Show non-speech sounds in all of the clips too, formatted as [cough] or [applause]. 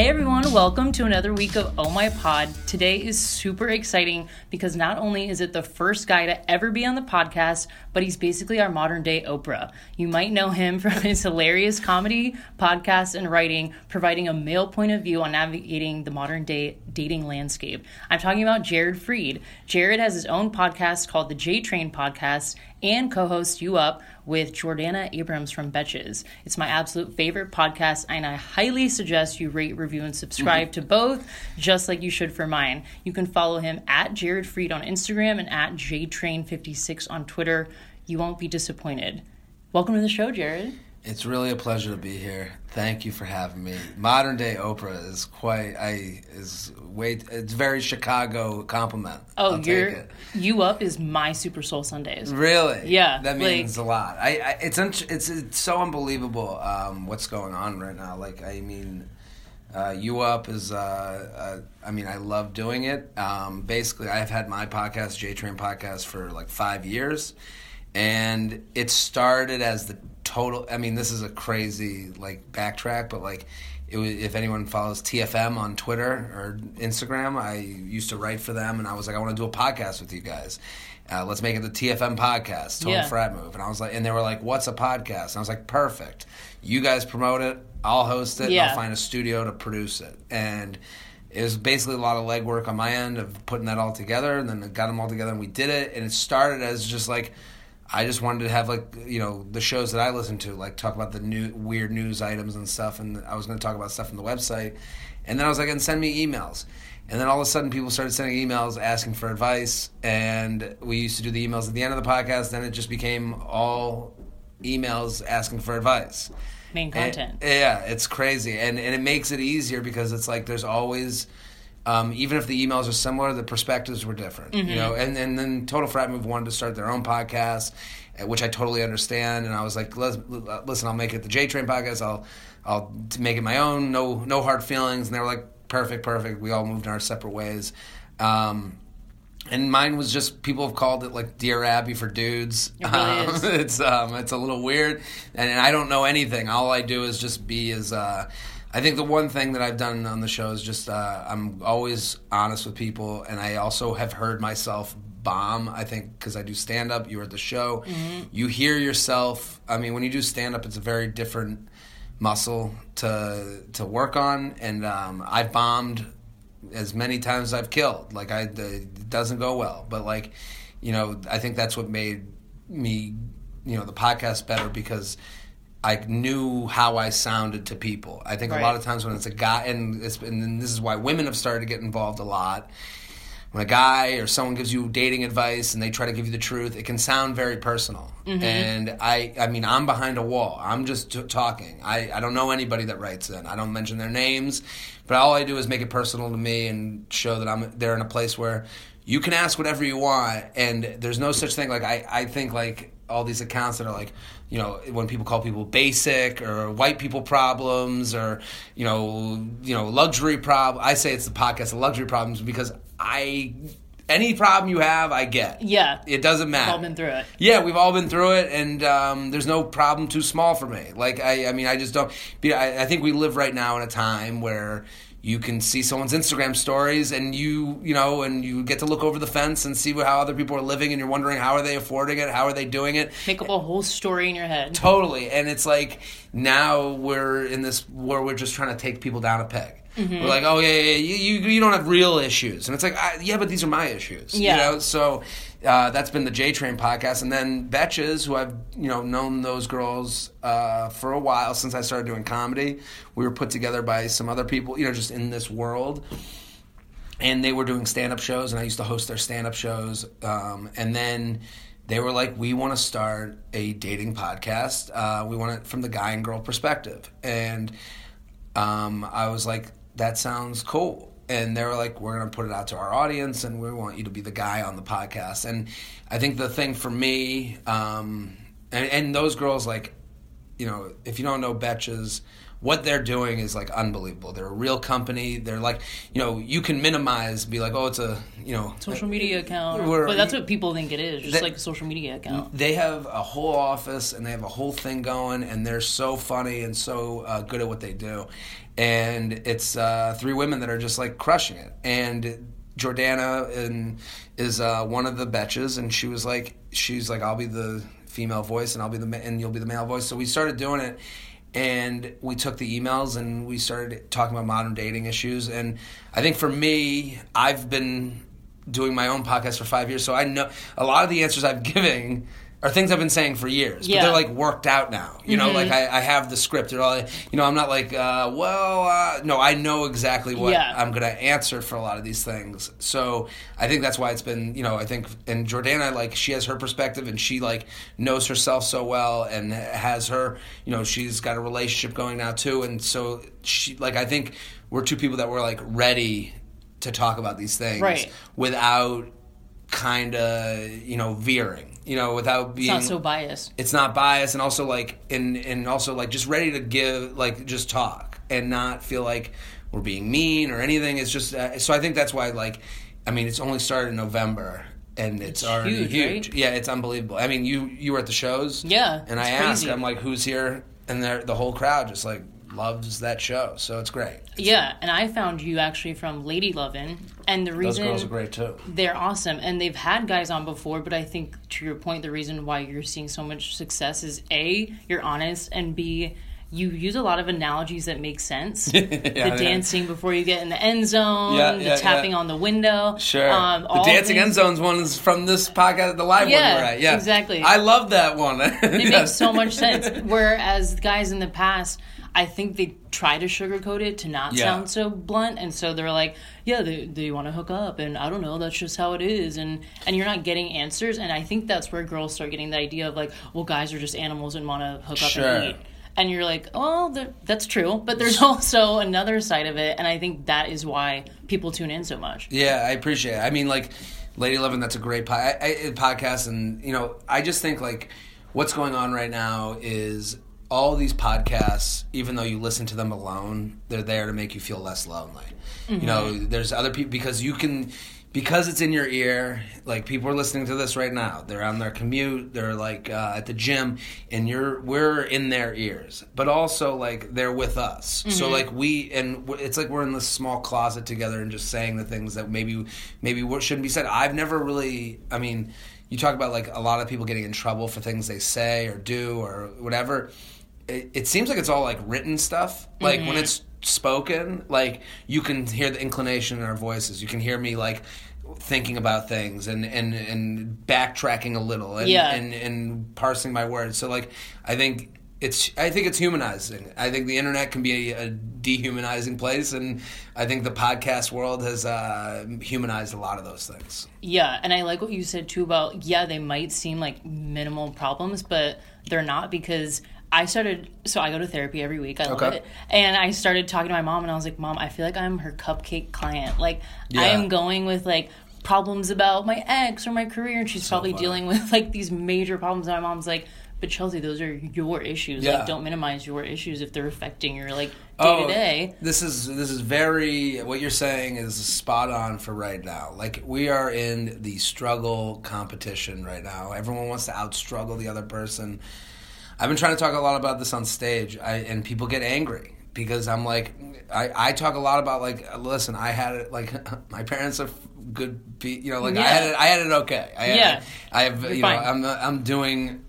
Hey everyone, welcome to another week of Oh My Pod. Today is super exciting because not only is it the first guy to ever be on the podcast, but he's basically our modern day Oprah. You might know him [laughs] from his hilarious comedy, podcast, and writing, providing a male point of view on navigating the modern day dating landscape. I'm talking about Jared Freid. Jared has his own podcast called the J Train Podcast and co hosts You Up with Jordana Abrams from Betches. It's my absolute favorite podcast, and I highly suggest you rate, review, and subscribe mm-hmm. to both, just like you should for mine. You can follow him at Jared Freid on Instagram and at JTrain56 on Twitter. You won't be disappointed. Welcome to the show, Jared. It's really a pleasure to be here. Thank you for having me. Modern day Oprah is quite I is wait it's very Chicago compliment. Oh, you're you up is my Super Soul Sundays. Really? Yeah. That means like, a lot. I, I it's it's it's so unbelievable um, what's going on right now. Like I mean uh, you up is uh, uh, I mean I love doing it. Um, basically, I've had my podcast J Train podcast for like five years, and it started as the total. I mean, this is a crazy like backtrack, but like, it was, if anyone follows TFM on Twitter or Instagram, I used to write for them, and I was like, I want to do a podcast with you guys. Uh, let's make it the TFM podcast, Total yeah. Frat Move. And I was like, and they were like, what's a podcast? And I was like, perfect. You guys promote it. I'll host it. Yeah. I'll find a studio to produce it. And it was basically a lot of legwork on my end of putting that all together. And then got them all together and we did it. And it started as just like, I just wanted to have like you know the shows that I listen to, like talk about the new weird news items and stuff, and I was going to talk about stuff from the website, and then I was like, and send me emails, and then all of a sudden people started sending emails asking for advice, and we used to do the emails at the end of the podcast. Then it just became all emails asking for advice. Main content. And, yeah, it's crazy, and and it makes it easier because it's like there's always um, even if the emails are similar, the perspectives were different. Mm-hmm. You know, and, and then Total Frat Move wanted to start their own podcast, eh, which I totally understand. And I was like, listen, I'll make it the J Train podcast. I'll I'll make it my own. No no hard feelings. And they were like, perfect, perfect. We all moved in our separate ways. Um, and mine was just people have called it like Dear Abby for dudes. It really um, [laughs] it's um, it's a little weird, and, and, I don't know anything. All I do is just be as. Uh, I think the one thing that I've done on the show is just uh, I'm always honest with people, and I also have heard myself bomb. I think because I do stand up, you're at the show, mm-hmm. you hear yourself. I mean, when you do stand up, it's a very different muscle to to work on, and um, I've bombed as many times as I've killed. Like I, it doesn't go well, but like you know, I think that's what made me you know the podcast better because I knew how I sounded to people. I think right. a lot of times when it's a guy, and, and this is why women have started to get involved a lot. When a guy or someone gives you dating advice and they try to give you the truth, it can sound very personal. Mm-hmm. And I, I mean, I'm behind a wall. I'm just t- talking. I, I don't know anybody that writes in. I don't mention their names, but all I do is make it personal to me and show that I'm they're in a place where you can ask whatever you want, and there's no such thing. Like I, I think like all these accounts that are like, you know, when people call people basic or white people problems or you know, you know, luxury problem. I say it's the podcast of luxury problems because I any problem you have, I get. Yeah, it doesn't matter. We've all been through it. Yeah, we've all been through it, and um, there's no problem too small for me. Like I, I mean, I just don't. I, I think we live right now in a time where you can see someone's Instagram stories and you you know and you get to look over the fence and see how other people are living and you're wondering how are they affording it how are they doing it make up a whole story in your head totally and it's like now we're in this where we're just trying to take people down a peg Mm-hmm. We're like, oh yeah, yeah, you, you, you don't have real issues, and it's like, I, yeah, but these are my issues. Yeah. You know, so uh, that's been the J Train podcast, and then Betches, who I've you know known those girls uh, for a while since I started doing comedy. We were put together by some other people, you know, just in this world, and they were doing stand up shows, and I used to host their stand up shows, um, and then they were like, "We want to start a dating podcast. Uh, we want it from the guy and girl perspective." And um, I was like, "That sounds cool." And they were like, "We're going to put it out to our audience, and we want you to be the guy on the podcast." And I think the thing for me, um, and, and those girls, like, you know, if you don't know Betches, what they're doing is like unbelievable. They're a real company. They're like, you know, you can minimize, be like, oh, it's a, you know, social media account. We're- but that's what people think it is, just That- like a social media account. they have a whole office and they have a whole thing going and they're so funny and so uh, good at what they do and it's uh, three women that are just like crushing it and jordana and, is uh, one of the betches and she was like she's like i'll be the female voice and i'll be the ma- and you'll be the male voice so we started doing it and we took the emails and we started talking about modern dating issues. And i think for me i've been doing my own podcast for five years, so I know a lot of the answers I'm [laughs] giving are things I've been saying for years, Yeah. but they're like worked out now. You know, like I, I have the script. All, you know, I'm not like, uh, well, uh, no, I know exactly what Yeah. I'm going to answer for a lot of these things. So I think that's why it's been, you know, I think, and Jordana, like, she has her perspective and she, like, knows herself so well and has her, you know, she's got a relationship going now too. And so she, like, I think we're two people that were, like, ready to talk about these things Right. without kind of, you know, veering, you know, without being It's not so biased. it's not biased and also like and and also like just ready to give like just talk and not feel like we're being mean or anything it's just uh, so i think that's why like i mean it's only started in november and it's, It's already huge, huge, right? yeah it's unbelievable i mean you you were at the shows Yeah, and i it's asked crazy. i'm like who's here and the whole crowd just like loves that show so it's great Yeah, and I found you actually from Lady Lovin', and the reason those girls are great too they're awesome, and they've had guys on before. But I think to your point, the reason why you're seeing so much success is a you're honest, and b you use a lot of analogies that make sense. [laughs] the yeah. dancing before you get in the end zone, Yeah, the yeah, tapping yeah. on the window. Sure. um, the dancing things- end zones one is from this podcast, the live Yeah, one we're at. Yeah, exactly. I love that one. [laughs] It makes so much sense. [laughs] Whereas guys in the past, I think they try to sugarcoat it to not Yeah. sound so blunt, and so they're like, "Yeah, they, they want to hook up, and I don't know, that's just how it is," and and you're not getting answers, and I think that's where girls start getting the idea of like, "Well, guys are just animals and want to hook up Sure. and eat." And you're like, oh, that's true, but there's [laughs] also another side of it, and I think that is why people tune in so much. Yeah, I appreciate it. I mean, like, Lady Lovin', that's a great po- I, I, podcast. And, you know, I just think, like, what's going on right now is all these podcasts, even though you listen to them alone, they're there to make you feel less lonely. You know, there's other people, because you can, because it's in your ear, like, people are listening to this right now. They're on their commute, they're, like, uh, at the gym, and you're, we're in their ears. But also, like, they're with us. So, like, we, and it's like we're in this small closet together and just saying the things that maybe, maybe what shouldn't be said. I've never really, I mean, you talk about like a lot of people getting in trouble for things they say or do or whatever. It, it seems like it's all like written stuff. Like when it's spoken, like you can hear the inclination in our voices. You can hear me like thinking about things and and and backtracking a little and Yeah. and, and parsing my words. So like I think it's I think it's humanizing. I think the internet can be a, a dehumanizing place, and I think the podcast world has uh, humanized a lot of those things. Yeah, and I like what you said too about yeah, they might seem like minimal problems, but they're not because I started so I go to therapy every week. I love it. And I started talking to my mom and I was like, "Mom, I feel like I'm her cupcake client. Like I am going with like problems about my ex or my career and she's probably funny. dealing with like these major problems and my mom's like, "But Chelsea, those are your issues. Yeah. Like don't minimize your issues if they're affecting your like day to day." This is this is very what you're saying is spot on for right now. Like we are in the struggle competition right now. Everyone wants to outstruggle the other person. I've been trying to talk a lot about this on stage, I, and people get angry because I'm like, I, I talk a lot about like, listen, I had it like [laughs] my parents are good, pe- you know, like I had it, I had it okay. I, Yeah. I, have, You're you know, fine. I'm I'm doing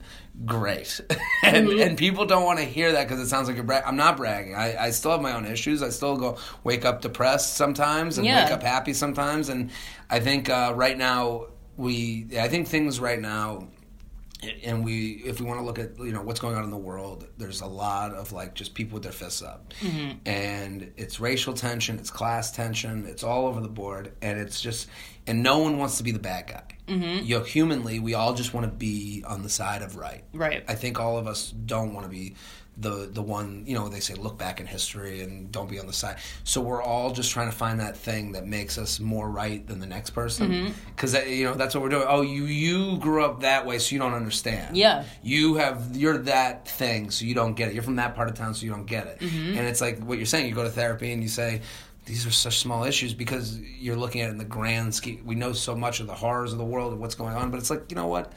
great, [laughs] and Mm-hmm. and people don't want to hear that because it sounds like you're. Bra- I'm not bragging. I, I still have my own issues. I still go wake up depressed sometimes and Yeah. wake up happy sometimes. And I think uh, right now we. I think things right now. And we, if we want to look at you know what's going on in the world, there's a lot of like just people with their fists up, and it's racial tension, it's class tension, it's all over the board, and it's just, and no one wants to be the bad guy. Mm-hmm. You know, humanly, we all just want to be on the side of right. Right. I think all of us don't want to be the the one you know they say look back in history and don't be on the side. So we're all just trying to find that thing that makes us more right than the next person because you know that's what we're doing. Oh, you you grew up that way, so you don't understand. Yeah. you have you're that thing, so you don't get it. You're from that part of town, so you don't get it. Mm-hmm. And it's like what you're saying. You go to therapy and you say. These are such small issues because you're looking at it in the grand scheme. We know so much of the horrors of the world and what's going on, but it's like, you know what?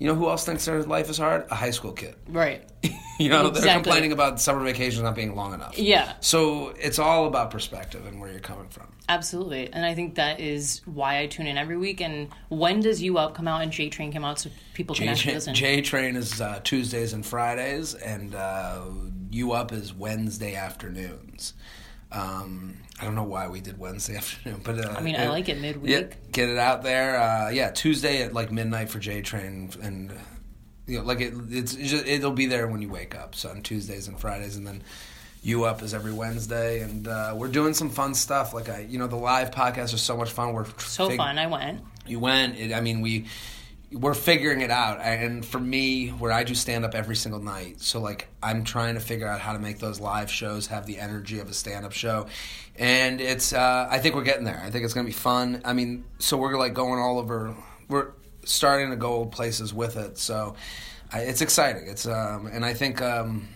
You know who else thinks their life is hard? A high school kid. Right. [laughs] you know, they're complaining about summer vacations not being long enough. Yeah. So it's all about perspective and where you're coming from. Absolutely. And I think that is why I tune in every week. And when does You Up come out and J Train come out so people can actually J, listen? J Train is uh, Tuesdays and Fridays, and uh, You Up is Wednesday afternoons. Um, I don't know why we did Wednesday [laughs] afternoon, but uh, I mean, I like it midweek. Yeah, get it out there. Uh, yeah, Tuesday at like midnight for J Train, and you know, like it, it's it's just, it'll be there when you wake up. So on Tuesdays and Fridays, and then you up is every Wednesday, and uh, we're doing some fun stuff. Like I, you know, the live podcasts are so much fun. We're so fig- fun. I went. You went. It, I mean, we we're figuring it out. And for me, where I do stand up every single night, so like I'm trying to figure out how to make those live shows have the energy of a stand up show, and it's uh, I think we're getting there. I think it's gonna be fun. I mean, so we're like going all over. We're starting to go places with it. So I, it's exciting. It's um, and I think um,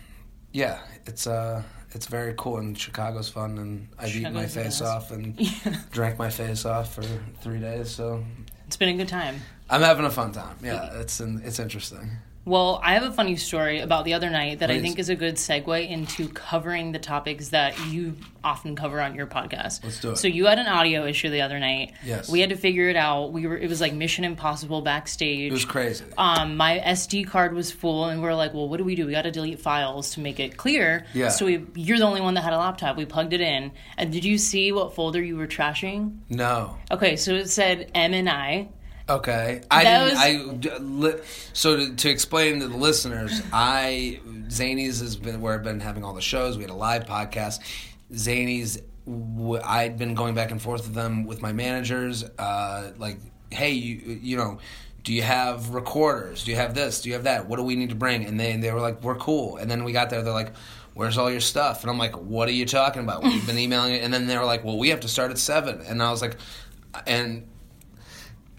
yeah, it's uh. It's very cool, and Chicago's fun, and I've eaten my face nice. off and [laughs] drank my face off for three days. So It's been a good time. I'm having a fun time. Yeah, it's it's interesting. Well, I have a funny story about the other night that I think is a good segue into covering the topics that you often cover on your podcast. Let's do it. So you had an audio issue the other night. Yes. We had to figure it out. We were it was like Mission Impossible backstage. It was crazy. um, my SD card was full, and we are like, well, what do we do? We got to delete files to make it clear. Yeah. So we, you're the only one that had a laptop. We plugged it in, and did you see what folder you were trashing? no. Okay, so it said M and I. Okay. I didn't. I so to, to explain to the listeners, I Zanies has been where I've been having all the shows. We had a live podcast. Zanies. I'd been going back and forth with them with my managers. Uh, like, hey, you you know. Do you have recorders? Do you have this? Do you have that? What do we need to bring? And they and they were like, we're cool. And then we got there, they're like, where's all your stuff? And I'm like, what are you talking about? We've been emailing it. And then they were like, well, we have to start at seven. And I was like, and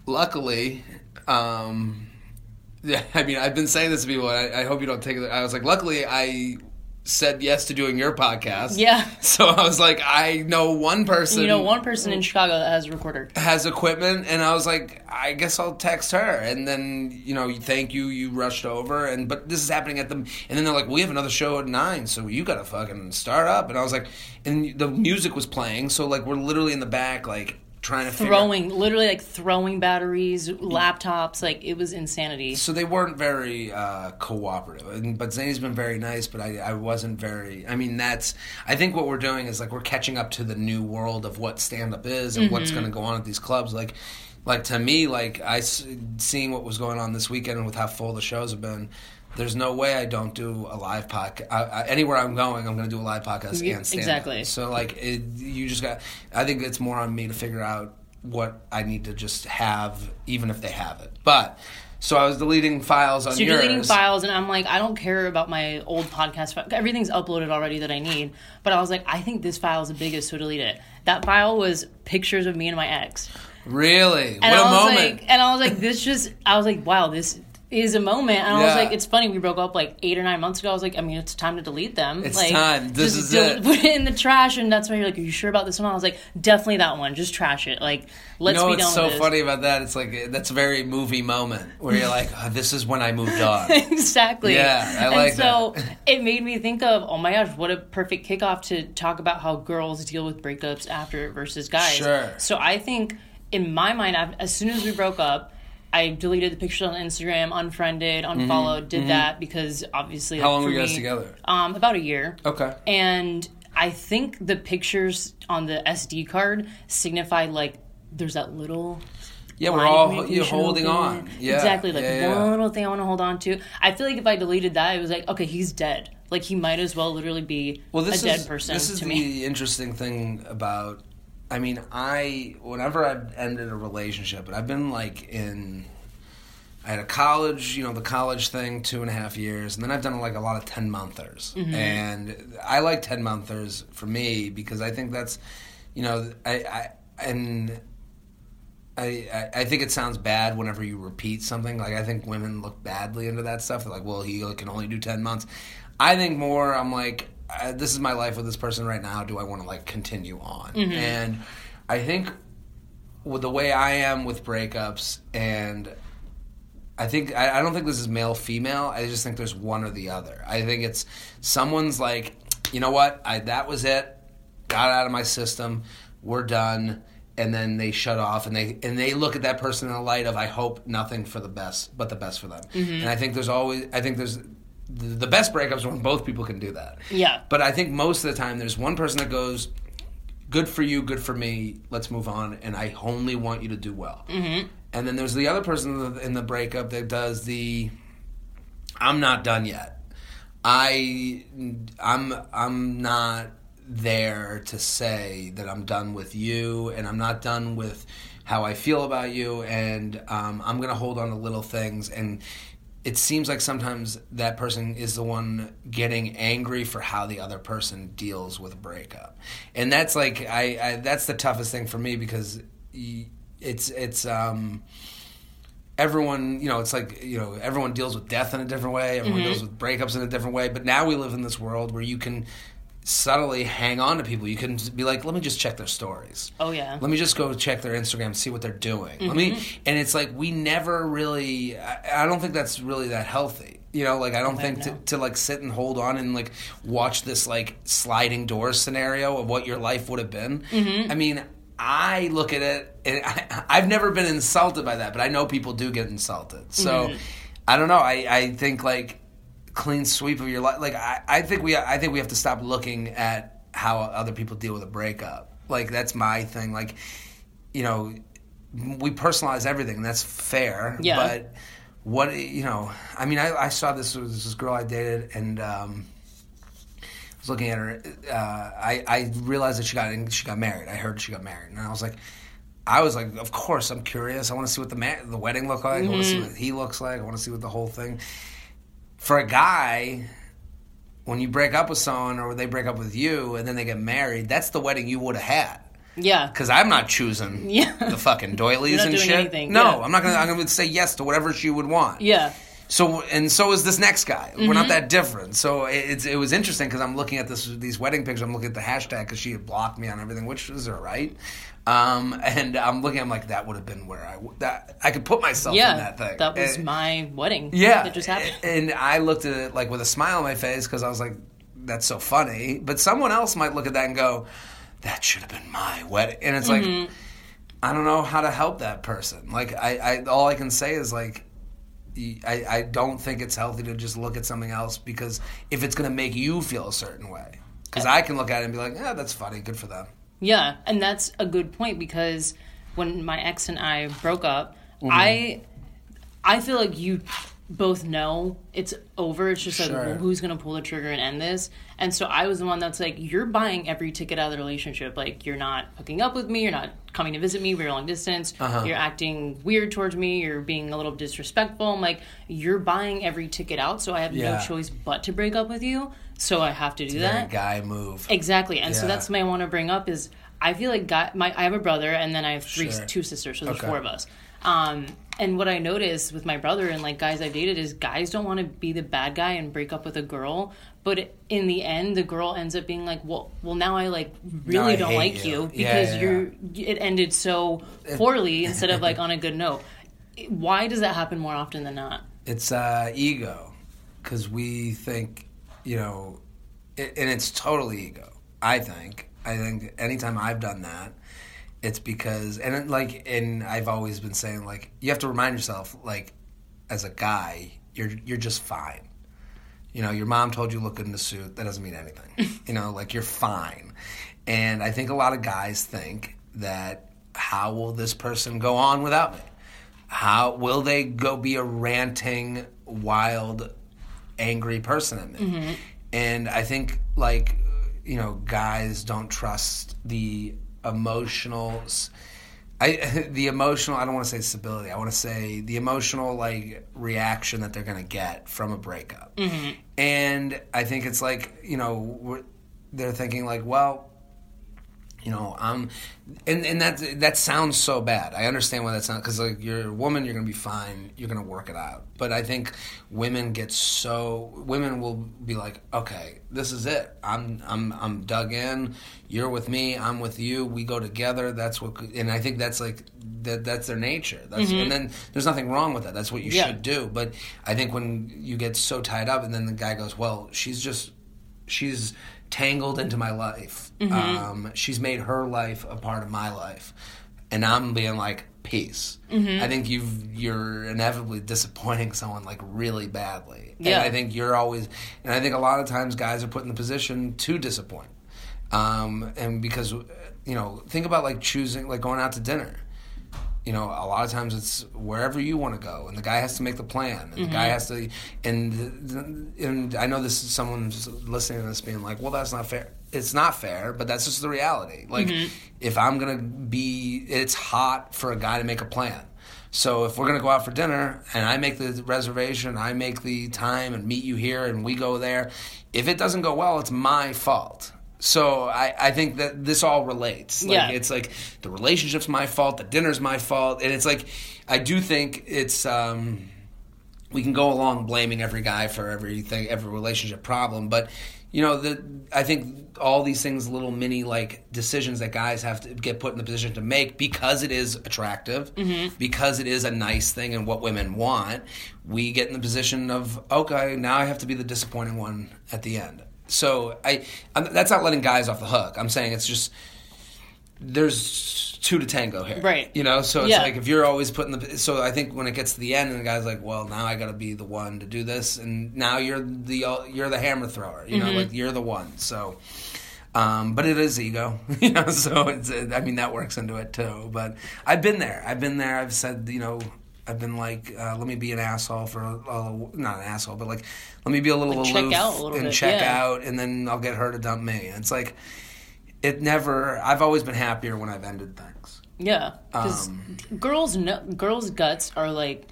luckily, um, [laughs] yeah, I mean, I've been saying this to people. I, I hope you don't take it. I was like, luckily, I said yes to doing your podcast. Yeah. [laughs] So I was like, I know one person. You know, one person in Chicago that has a recorder. has equipment, and I was like, I guess I'll text her, and then you know, thank you, you rushed over, and but this is happening at the, and then they're like, we have another show at nine, so you gotta fucking start up, and I was like, and the music was playing, so like we're literally in the back, like trying to out- Throwing, literally like throwing batteries, laptops, like it was insanity. So they weren't very uh, cooperative, and, but Zane's been very nice. But I, I wasn't very. I mean, that's. I think what we're doing is like we're catching up to the new world of what stand up is and what's going to go on at these clubs. Like, like to me, like i seeing what was going on this weekend and with how full the shows have been. There's no way I don't do a live podcast. I, I, anywhere I'm going, I'm going to do a live podcast and stand exactly. So like, it, you just got. I think it's more on me to figure out what I need to just have, even if they have it. But so I was deleting files on So you're yours. deleting files, and I'm like, I don't care about my old podcast. Everything's uploaded already that I need. But I was like, I think this file is the biggest, so delete it. That file was pictures of me and my ex. Really? And what I was moment! like, and I was like, this just, I was like, wow, this is a moment. And I was like, it's funny, we broke up like eight or nine months ago. I was like, I mean, it's time to delete them. It's like, time. This is it. [laughs] Put it in the trash, and that's why you're like, are you sure about this one? I was like, definitely that one. Just trash it. Like, let's know be done so funny about that? It's like that's a very movie moment where you're like, oh, "This is when I moved on." [laughs] exactly. Yeah, I and like so that. [laughs] it made me think of, oh my gosh, what a perfect kickoff to talk about how girls deal with breakups after versus guys. Sure. So I think in my mind, I've, as soon as we broke up. I deleted the pictures on Instagram, unfriended, unfollowed, did that because obviously. Mm-hmm. How like, long were you guys me- together? Um, about a year. Okay. And I think the pictures on the SD card signified like there's that little Yeah, we're all you're holding on. Yeah, exactly. Like yeah, yeah. one little thing I want to hold on to. I feel like if I deleted that, it was like, okay, he's dead. Like he might as well literally be Well, this a dead is person this is to the me. interesting thing about. I mean, I whenever I've ended a relationship, and I've been like in. I had a college, you know, the college thing, two and a half years, and then I've done like a lot of ten monthers, mm-hmm. and I like ten monthers for me because I think that's, you know, I, I and I, I I think it sounds bad whenever you repeat something. Like I think women look badly into that stuff. They're like, well, he can only do ten months. I think more. I'm like, uh, this is my life with this person right now. Do I want to like continue on? And I think with the way I am with breakups, and I think I, I don't think this is male female. I just think there's one or the other. I think it's someone's like, you know what, I that was it, got out of my system, we're done, and then they shut off and they and they look at that person in the light of I hope nothing for the best, but the best for them. And I think there's always I think there's the, the best breakups are when both people can do that. Yeah. But I think most of the time there's one person that goes, good for you, good for me, let's move on, and I only want you to do well. Mm-hmm. And then there's the other person in the, in the breakup that does the, I'm not done yet. I, I'm, I'm not there to say that I'm done with you, and I'm not done with how I feel about you, and um, I'm gonna hold on to little things and it seems like sometimes that person is the one getting angry for how the other person deals with a breakup. And that's like i, I that's the toughest thing for me because it's it's um everyone you know it's like you know everyone deals with death in a different way. Everyone deals with breakups in a different way. But now we live in this world where you can subtly hang on to people you can be like let me just check their stories Oh yeah. let me just go check their Instagram, see what they're doing. Let me, mm-hmm. and it's like we never really. I, I don't think that's really that healthy. You know, like I don't think to, to like sit and hold on and like watch this like sliding door scenario of what your life would have been. Mm-hmm. I mean, I look at it and I, I've never been insulted by that, but I know people do get insulted. So mm-hmm. I don't know. I, I think like clean sweep of your life. Like I, I think we I think we have to stop looking at how other people deal with a breakup. Like that's my thing. Like you know, we personalize everything, and that's fair. Yeah. But what you know, I mean, I, I saw this with this girl I dated, and um, I was looking at her. Uh, I I realized that she got she got married. I heard she got married, and I was like. I was like, of course, I'm curious. I want to see what the ma- the wedding look like. I want to see what he looks like. I want to see what the whole thing. For a guy, when you break up with someone or they break up with you and then they get married, that's the wedding you would have had. Yeah. Because I'm not choosing Yeah. the fucking doilies and shit. anything, No, yeah. I'm not gonna. I'm gonna say yes to whatever she would want. Yeah. So and so is this next guy. We're Mm-hmm. not that different. So it- it's it was interesting because I'm looking at this these wedding pictures. I'm looking at the hashtag because she had blocked me on everything, which is all right. Um, [laughs] and I'm looking. I'm like that would have been where I that I could put myself Yeah. in that thing. That was And- my wedding. yeah, That just happened. And I looked at it like with a smile on my face because I was like, "That's so funny." But someone else might look at that and go, "That should have been my wedding." And it's Mm-hmm. like, I don't know how to help that person. Like, I, I all I can say is like, I, I don't think it's healthy to just look at something else because if it's going to make you feel a certain way, because I can look at it and be like, "Yeah, that's funny. Good for them." Yeah, and that's a good point because when my ex and I broke up, Mm-hmm. I I feel like you both know it's over. It's just like Sure. well, who's gonna pull the trigger and end this. And so I was the one that's like, you're buying every ticket out of the relationship. Like you're not hooking up with me. You're not coming to visit me. We're long distance. Uh-huh. You're acting weird towards me. You're being a little disrespectful. I'm like, you're buying every ticket out. So I have Yeah. no choice but to break up with you. So I have to do that. guy move. Exactly, and so that's something I want to bring up is I feel like guy, my I have a brother and then I have three Sure. two sisters, so there's Okay. four of us. Um, and what I noticed with my brother and like guys I've dated is guys don't want to be the bad guy and break up with a girl, but in the end the girl ends up being like, well, well now I like really I don't like you. you, Yeah, because yeah, you're it ended so poorly [laughs] instead of like on a good note. Why does that happen more often than not? It's uh, ego, because we think, you know, it, and it's totally ego. I think. I think anytime I've done that, it's because, and it, like, and I've always been saying, like, you have to remind yourself, like, as a guy, you're you're just fine. You know, your mom told you look good in a suit. That doesn't mean anything. [laughs] you know, like you're fine. And I think a lot of guys think that how will this person go on without me? How will they go be a ranting, wild, angry person at me? Mm-hmm. And I think like you know, guys don't trust the emotional I [laughs] the emotional. I don't want to say stability. I want to say the emotional like reaction that they're gonna get from a breakup. Mm-hmm. And I think it's like you know they're thinking like, well, you know, I'm, and and that that sounds so bad. I understand why that sounds because like you're a woman, you're gonna be fine, you're gonna work it out. But I think women get so women will be like, okay, this is it. I'm I'm I'm dug in. You're with me. I'm with you. We go together. That's what, and I think that's like that. That's their nature. That's mm-hmm. and then there's nothing wrong with that. That's what you Yeah. should do. But I think when you get so tied up, and then the guy goes, well, she's just she's tangled into my life. Um, she's made her life a part of my life, and I'm being like, peace. I think you've you're inevitably disappointing someone like really badly. Yeah. And I think you're always, and I think a lot of times guys are put in the position to disappoint. Um, and because you know, think about like choosing, like going out to dinner you know, a lot of times it's wherever you want to go, and the guy has to make the plan, and the mm-hmm. guy has to, and and I know this is someone listening to this being like, well, that's not fair. It's not fair, but that's just the reality. Like, mm-hmm. if I'm gonna be, it's hot for a guy to make a plan. So if we're gonna go out for dinner, and I make the reservation, I make the time, and meet you here, and we go there, if it doesn't go well, it's my fault. So I, I think that this all relates. Like Yeah. it's like the relationship's my fault, the dinner's my fault, and it's like I do think it's um, we can go along blaming every guy for everything, every relationship problem, but you know the I think all these things, little mini like decisions that guys have to get put in the position to make because it is attractive, because it is a nice thing and what women want. We get in the position of okay, now I have to be the disappointing one at the end. So I, I'm, that's not letting guys off the hook. I'm saying it's just there's two to tango here, Right. You know, so it's Yeah. like if you're always putting the. So I think when it gets to the end, and the guy's like, "Well, now I got to be the one to do this," and now you're the you're the hammer thrower. You know, like you're the one. So. Um, but it is ego, [laughs] you know. So it's, I mean, that works into it too. But I've been there. I've been there. I've said, you know, I've been like, uh, let me be an asshole for, a, a- not an asshole, but like, let me be a little Like, check aloof out a little and bit, check yeah. out, and then I'll get her to dump me. And it's like, it never. I've always been happier when I've ended things. Yeah, because Um, girls, know, girls' guts are like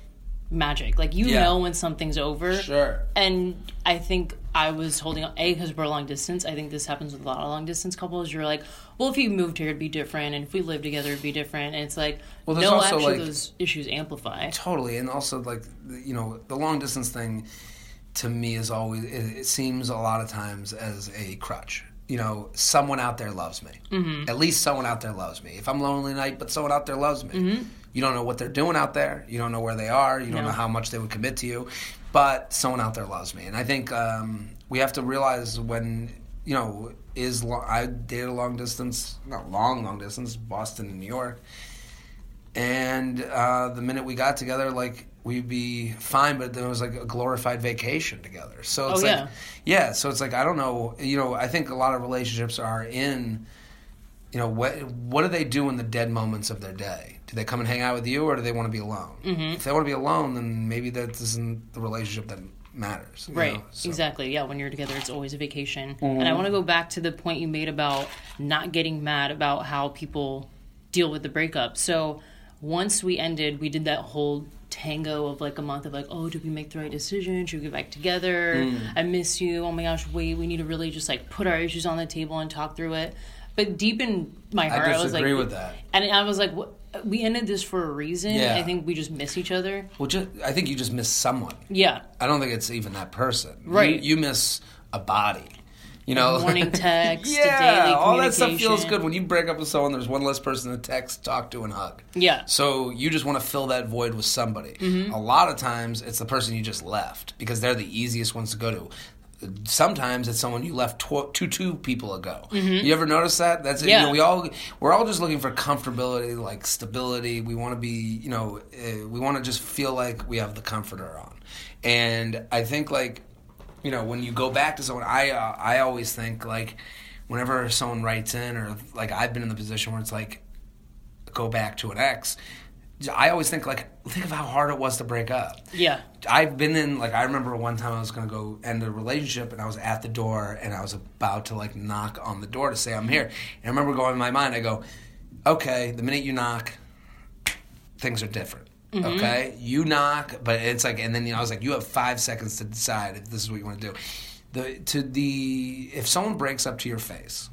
magic. Like you Yeah. know when something's over. Sure. And I think I was holding on, A, because we're long distance. I think this happens with a lot of long distance couples. You're like, well, if you moved here, it'd be different. And if we lived together, it'd be different. And it's like, Well, no, also, actually, like- those issues amplify. Totally, and also like you know the long distance thing to me is always it, it seems a lot of times as a crutch. You know, someone out there loves me. Mm-hmm. At least someone out there loves me. If I'm lonely night, but someone out there loves me. You don't know what they're doing out there. You don't know where they are. You don't No. know how much they would commit to you, but someone out there loves me. And I think um, we have to realize when you know is I dated a long distance, not long, long distance, Boston and New York and uh, the minute we got together, like we'd be fine, but then it was like a glorified vacation together. So it's Oh, like, yeah. yeah. So it's like I don't know. You know, I think a lot of relationships are in. You know what? What do they do in the dead moments of their day? Do they come and hang out with you, or do they want to be alone? Mm-hmm. If they want to be alone, then maybe that isn't the relationship that matters. you Right, know? So- exactly. Yeah, when you're together, it's always a vacation. Mm-hmm. And I want to go back to the point you made about not getting mad about how people deal with the breakup. So once we ended, we did that whole tango of like a month of like, oh, did we make the right decision? Should we get back together? Mm. I miss you. Oh my gosh, wait, we need to really just like put our issues on the table and talk through it. But deep in my heart, I, was like, with that. And I was like, what? We ended this for a reason. Yeah. I think we just miss each other. Well, just, I think you just miss someone. Yeah. I don't think it's even that person. Right. You, you miss a body. You know, morning [laughs] text, yeah, daily all that stuff feels good when you break up with someone. There's one less person to text, talk to, and hug. Yeah. So you just want to fill that void with somebody. Mm-hmm. A lot of times, it's the person you just left because they're the easiest ones to go to. Sometimes it's someone you left tw- two two people ago. You ever notice that? That's it. You Mm-hmm. Yeah. know, we all we're all just looking for comfortability, like stability. We want to be, you know, uh, we want to just feel like we have the comforter on. And I think like you know, when you go back to someone, I uh, I always think like whenever someone writes in or like I've been in the position where it's like go back to an ex. I always think like think of how hard it was to break up. Yeah. I've been in like I remember one time I was gonna go end a relationship and I was at the door and I was about to like knock on the door to say I'm here. And I remember going in my mind, I go, Okay, the minute you knock, things are different. Okay, you knock, but it's like, and then you know, I was like, you have five seconds to decide if this is what you want to do. The to the if someone breaks up to your face,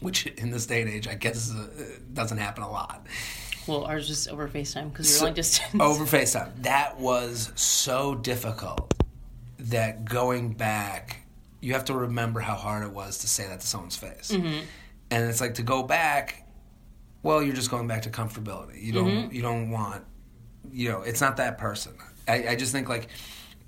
which in this day and age, I guess uh, doesn't happen a lot. Well, ours just over FaceTime because you're So- long distance. over [laughs] FaceTime. That was so difficult that going back, you have to remember how hard it was to say that to someone's face. Mm-hmm. And it's like to go back, well, you're just going back to comfortability. You don't Mm-hmm. you don't want you know, it's not that person. I, I just think like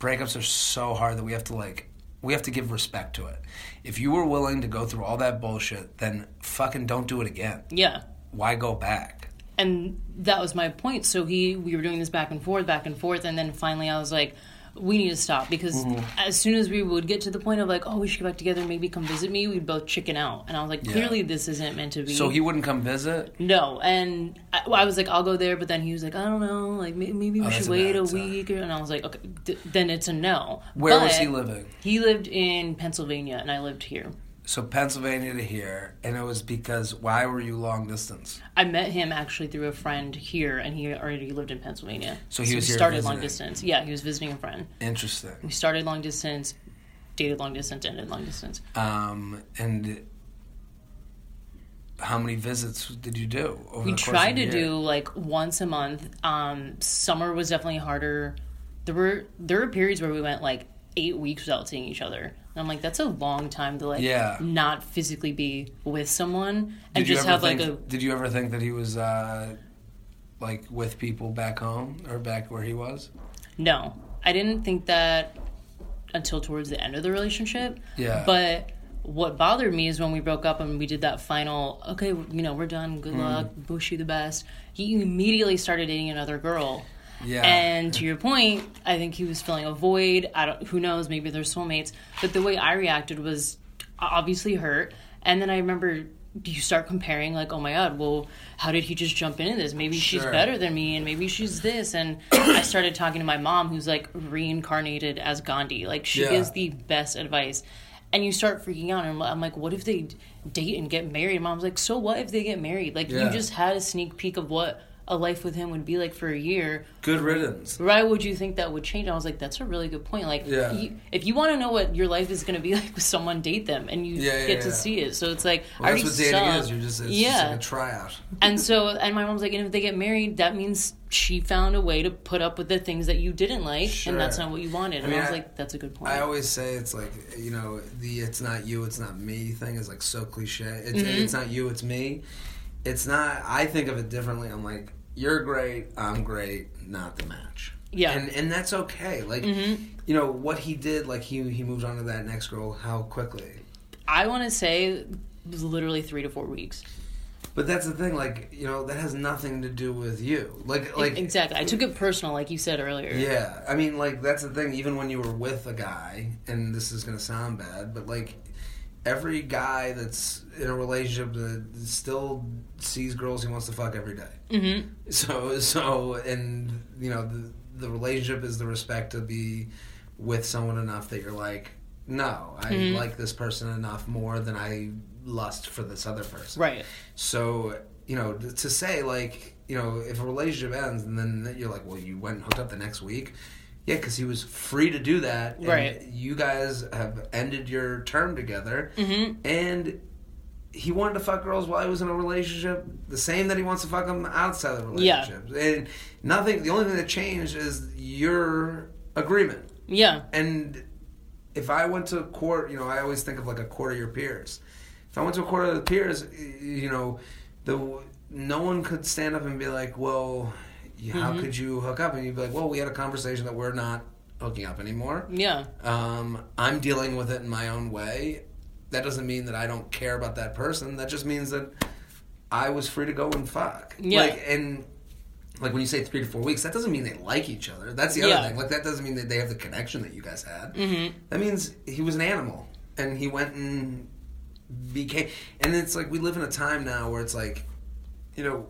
breakups are so hard that we have to like we have to give respect to it. If you were willing to go through all that bullshit, then fucking don't do it again. Yeah. Why go back? And that was my point. So he we were doing this back and forth back and forth. And then finally i was like we need to stop. Because Mm-hmm. as soon as we would get to the point of like oh we should get back together maybe come visit me we'd both chicken out. And i was like Yeah. clearly this isn't meant to be. So he wouldn't come visit? no. And I, I was like i'll go there. But then he was like i don't know. Like maybe we Oh, should wait a week. And i was like okay th- then it's a no. Where was he living? he lived in pennsylvania and i lived here So Pennsylvania to here, and it was because why were you long distance? I met him actually through a friend here, and he already lived in Pennsylvania. So he was we here started long distance. Yeah, he was visiting a friend. Interesting. We started long distance, dated long distance, ended long distance. Um, and how many visits did you do? Over We tried to do like once a month. Um, summer was definitely harder. There were there were periods where we went like eight weeks without seeing each other. And I'm like, that's a long time to like Yeah. not physically be with someone and Did you just ever have like think, a Did you ever think that he was uh, like with people back home or back where he was? No, I didn't think that until towards the end of the relationship. Yeah. But what bothered me is when we broke up and we did that final, okay, you know, we're done, Mm. good luck, wish you the best. He immediately started dating another girl. Yeah. And to your point, I think he was filling a void. I don't, who knows, maybe they're soulmates. But the way I reacted was obviously hurt. And then I remember you start comparing, like, oh my God, well, how did he just jump into this? Maybe she's better than me, and maybe she's this. And I started talking to my mom, who's like reincarnated as Gandhi. Like, she Yeah. gives the best advice. And you start freaking out, and I'm like, what if they date and get married? Mom's like, so what if they get married? Like, Yeah. you just had a sneak peek of what a life with him would be like for a year. Good riddance. Why would you think that would change? I was like, that's a really good point. Like, Yeah. you, if you want to know what your life is going to be [laughs] like with someone, date them, and you Yeah, yeah, get to see it. So it's like, Well, I that's already what dating saw. is. You're just it's yeah. just like a tryout. [laughs] and so, and my mom's like, and if they get married, that means she found a way to put up with the things that you didn't like, Sure. and that's not what you wanted. And I, mean, was I- like, that's a good point. I always say it's like you know the "it's not you, it's not me" thing is like so cliche. It's Mm-hmm. it's not you, it's me. It's not. I think of it differently. I'm like, you're great, I'm great, not the match. Yeah. and and that's okay. Like Mhm. you know what he did. Like he he moved on to that next girl. How quickly? I want to say it was literally three to four weeks. But that's the thing. Like you know that has nothing to do with you. Like like exactly. I took it personal, like you said earlier. Yeah, I mean, like that's the thing. Even when you were with a guy, and this is gonna sound bad, but like every guy that's in a relationship that still sees girls he wants to fuck every day. Mm-hmm. So so, and you know, the the relationship is the respect to be with someone enough that you're like, no, I Mhm. like this person enough more than I lust for this other person. Right. So, you know, to say like, you know, if a relationship ends and then you're like, well, you went and hooked up the next week. Yeah, because he was free to do that. and Right. You guys have ended your term together, Mm-hmm. and he wanted to fuck girls while he was in a relationship, the same that he wants to fuck them outside of the Yeah. relationship. And nothing. The only thing that changed is your agreement. Yeah. And if I went to court, you know, I always think of like a court of your peers. If I went to a court of the peers, you know, the no one could stand up and be like, "Well, how Mhm. could you hook up?" And you'd be like, "Well, we had a conversation that we're not hooking up anymore. Yeah. Um, I'm dealing with it in my own way. That doesn't mean that I don't care about that person. That just means that I was free to go and fuck. Yeah. Like and." Like when you say three to four weeks, that doesn't mean they like each other. That's the other Yeah. thing. Like that doesn't mean that they have the connection that you guys had. Mm-hmm. That means he was an animal, and he went and became. And it's like we live in a time now where it's like, you know,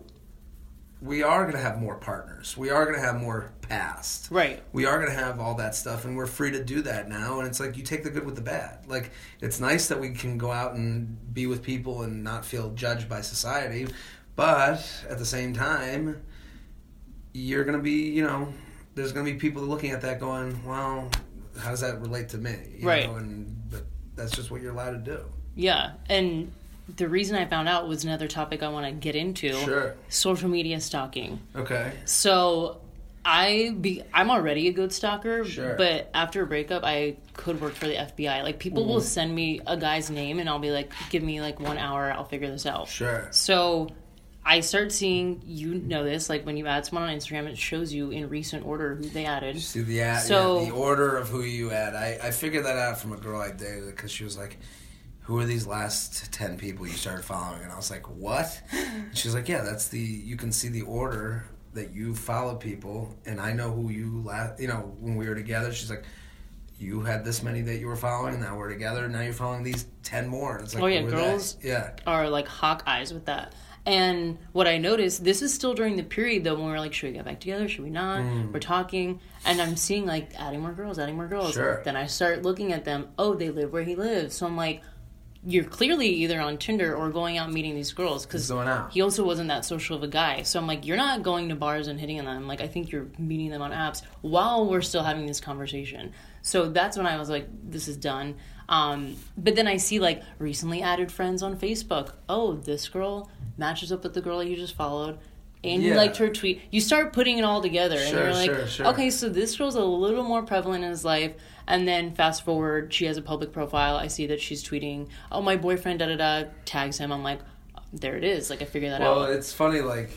we are going to have more partners. We are going to have more past. Right. We are going to have all that stuff, and we're free to do that now. And it's like you take the good with the bad. Like it's nice that we can go out and be with people and not feel judged by society, but at the same time. you're gonna be, you know, there's gonna be people looking at that going, well, how does that relate to me? You Right. Know? And but that's just what you're allowed to do. Yeah, and the reason I found out was another topic I want to get into. Sure. Social media stalking. Okay. So I be I'm already a good stalker, Sure. but after a breakup I could work for the FBI. Like people will Mm-hmm. send me a guy's name and I'll be like, give me like one hour, I'll figure this out. Sure. So I start seeing you know this, like when you add someone on Instagram, it shows you in recent order who they added. See the ad, So- yeah, the order of who you add. I, I figured that out from a girl I dated because she was like, "Who are these last ten people you started following?" And I was like, "What?" And she was like, "Yeah, that's the you can see the order that you follow people, and I know who you last. You know, when we were together, she's like." You had this many that you were following. And now we're together. Now you're following these ten more. And it's like, Oh, yeah, girls- they? Yeah, Are like hawk eyes with that. And what I noticed, this is still during the period though when we're like, should we get back together? Should we not? We're talking, and I'm seeing like adding more girls, adding more girls. Mm. Sure. Then I start looking at them. Oh, they live where he lives. So I'm like, you're clearly either on Tinder or going out meeting these girls because He's going out. he also wasn't that social of a guy. So I'm like, you're not going to bars and hitting on them. Like I think you're meeting them on apps while we're still having this conversation. So that's when I was like, this is done. Um, but then I see like recently added friends on Facebook. Oh, this girl matches up with the girl you just followed. And you liked her tweet. You start putting it all together, and you're like, sure, sure. okay, so this girl's a little more prevalent in his life. And then fast forward, she has a public profile. I see that she's tweeting, "Oh, my boyfriend," da da da, tags him. I'm like, there it is. Like I figured that Well, out. Well, it's funny. Like,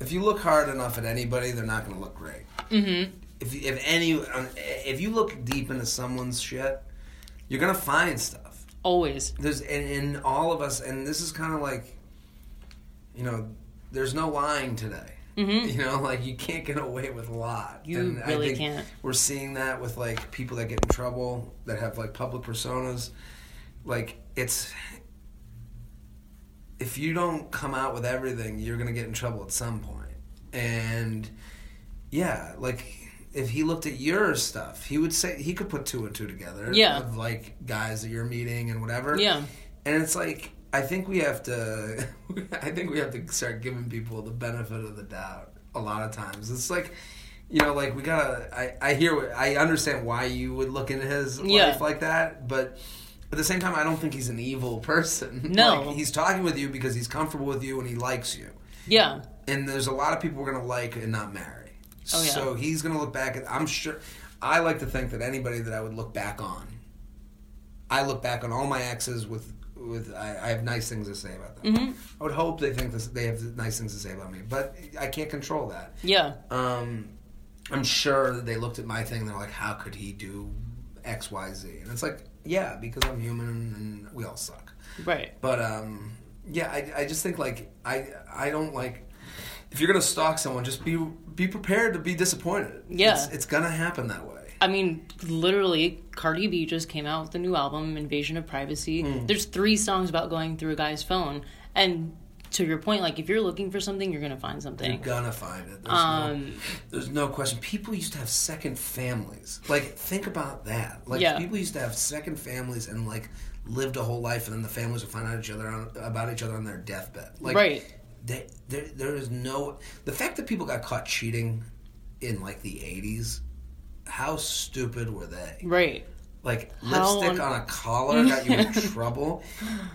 if you look hard enough at anybody, they're not going to look great. Mm-hmm. If if any um, if you look deep into someone's shit, you're gonna find stuff. Always. There's and in all of us, and this is kind of like, you know, there's no lying today. Mhm. You know, like you can't get away with a lot. You and really I think can't. We're seeing that with like people that get in trouble that have like public personas. Like it's if you don't come out with everything, you're gonna get in trouble at some point. And yeah, like if he looked at your stuff, he would say he could put two and two together. Yeah. Of like guys that you're meeting and whatever. Yeah. And it's like I think we have to [laughs] I think we have to start giving people the benefit of the doubt a lot of times. It's like you know, like we gotta. I, I hear. I understand why you would look into his Yeah. life like that, but at the same time, I don't think he's an evil person. [laughs] No. Like, he's talking with you because he's comfortable with you and he likes you. Yeah. And there's a lot of people we're gonna like and not marry. Oh, yeah. So he's gonna look back at. I'm sure. I like to think that anybody that I would look back on, I look back on all my exes with with I, I have nice things to say about them. Mhm. I would hope they think this, they have nice things to say about me, but I can't control that. Yeah. Um, I'm sure that they looked at my thing and they're like, "How could he do X, Y, Z?" And it's like, yeah, because I'm human and we all suck. Right. But um, yeah, I, I just think like I I don't like if you're gonna stalk someone, just be be prepared to be disappointed. Yeah. it's, it's gonna happen that way. I mean, literally, Cardi B just came out with a new album, Invasion of Privacy. Hmm. There's three songs about going through a guy's phone. And to your point, like, if you're looking for something, you're going to find something. You're gonna find it. There's, no, Um, there's no question. People used to have second families. Like, think about that. Like, Yeah. people used to have second families and like lived a whole life, and then the families would find out each other on, about each other on their deathbed. Like, right. they, there, there is no the fact that people got caught cheating in like the 80s how stupid were they Right. like How lipstick on- on a collar got you in [laughs] trouble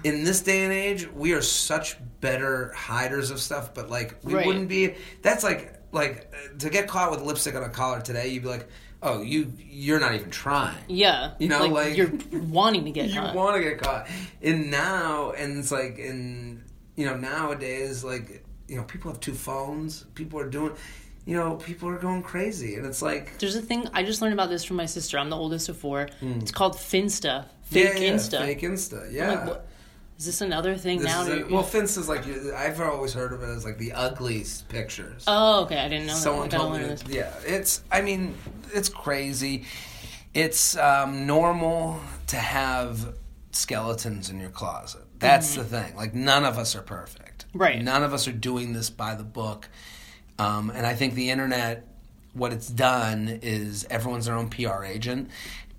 in this day and age we are such better hiders of stuff but like we Right. wouldn't be that's like like to get caught with lipstick on a collar today you'd be like oh you you're not even trying Yeah. You know, like- you're wanting to get caught. you caught. want to get caught. And now, and it's like, in you know, nowadays, like, you know, people have two phones. People are doing, you know, people are going crazy, and it's like, There's a thing I just learned about this from my sister. I'm the oldest of four. It's called Finsta. Hmm. yeah, Fake yeah, Insta. fake Insta, yeah. like, what? Is this another thing This now? is a- well, Finsta's like I've always heard of it as like the ugliest pictures. oh, okay. I didn't know Someone that. Gotta told me, this. yeah, it's. I mean, it's crazy. It's um, normal to have skeletons in your closet. That's the thing. Like none of us are perfect. Mm-hmm. Right. None of us are doing this by the book. Um, and I think the internet, what it's done is everyone's their own PR agent,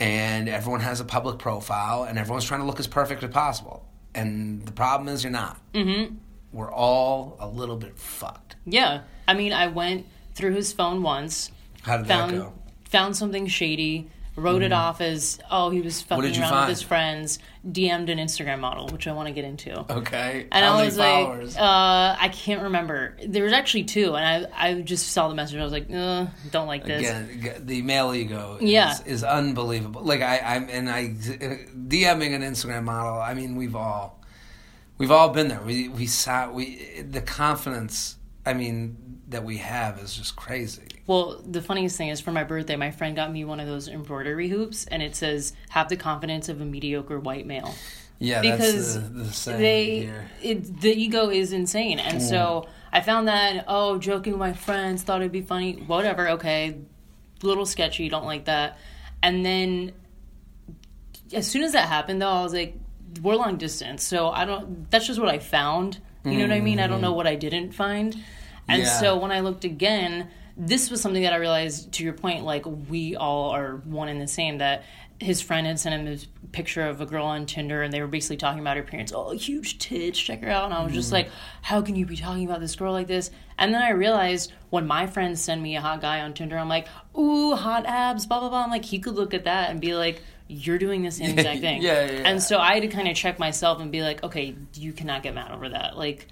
and everyone has a public profile, and everyone's trying to look as perfect as possible. And the problem is, you're not. Mm-hmm. We're all a little bit fucked. Yeah. I mean, I went through his phone once, How did found that go? found something shady, wrote it off as oh he was fucking around find? with his friends, DM'd an Instagram model, which I want to get into. Okay. And How I many was followers? like, uh, I can't remember. There was actually two, and I I just saw the message. I was like, uh, don't like this. Again, the male ego is, Yeah. is unbelievable. Like I, I'm and I DMing an Instagram model. I mean, we've all we've all been there. We we saw we the confidence. I mean that we have is just crazy. Well, the funniest thing is for my birthday, my friend got me one of those embroidery hoops, and it says, "Have the confidence of a mediocre white male." Yeah, because that's the, the they it, the ego is insane. And so i found that oh joking with my friends thought it'd be funny whatever okay. Little sketchy don't like that. And then as soon as that happened though i was like we're long distance so i don't that's just what i found. You know what i mean? I don't mm-hmm. know what i didn't find. And Yeah. so when i looked again this was something that i realized to your point like we all are one and the same that his friend had sent him this picture of a girl on Tinder, and they were basically talking about her parents. Oh, huge tits, check her out. And I was just mm. like, how can you be talking about this girl like this? And then I realized when my friends send me a hot guy on Tinder, I'm like, ooh, hot abs, blah blah blah. I'm like, he could look at that and be like, you're doing the same [laughs] exact thing. Yeah, yeah, yeah. And so I had to kind of check myself and be like, okay, you cannot get mad over that. Like.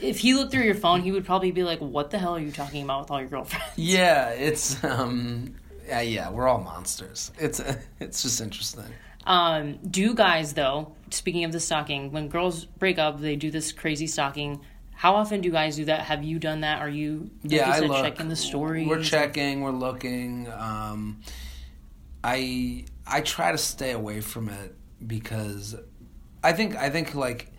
If he looked through your phone, he would probably be like, "What the hell are you talking about with all your girlfriends?" [laughs] Yeah, it's um, yeah, yeah. We're all monsters. It's [laughs] it's just interesting. Um, do guys though? Speaking of the stalking, when girls break up, they do this crazy stalking. How often do guys do that? Have you done that? Are you like Yeah, you I said, look. checking the stories? We're checking. We're looking. Um, I I try to stay away from it because I think I think like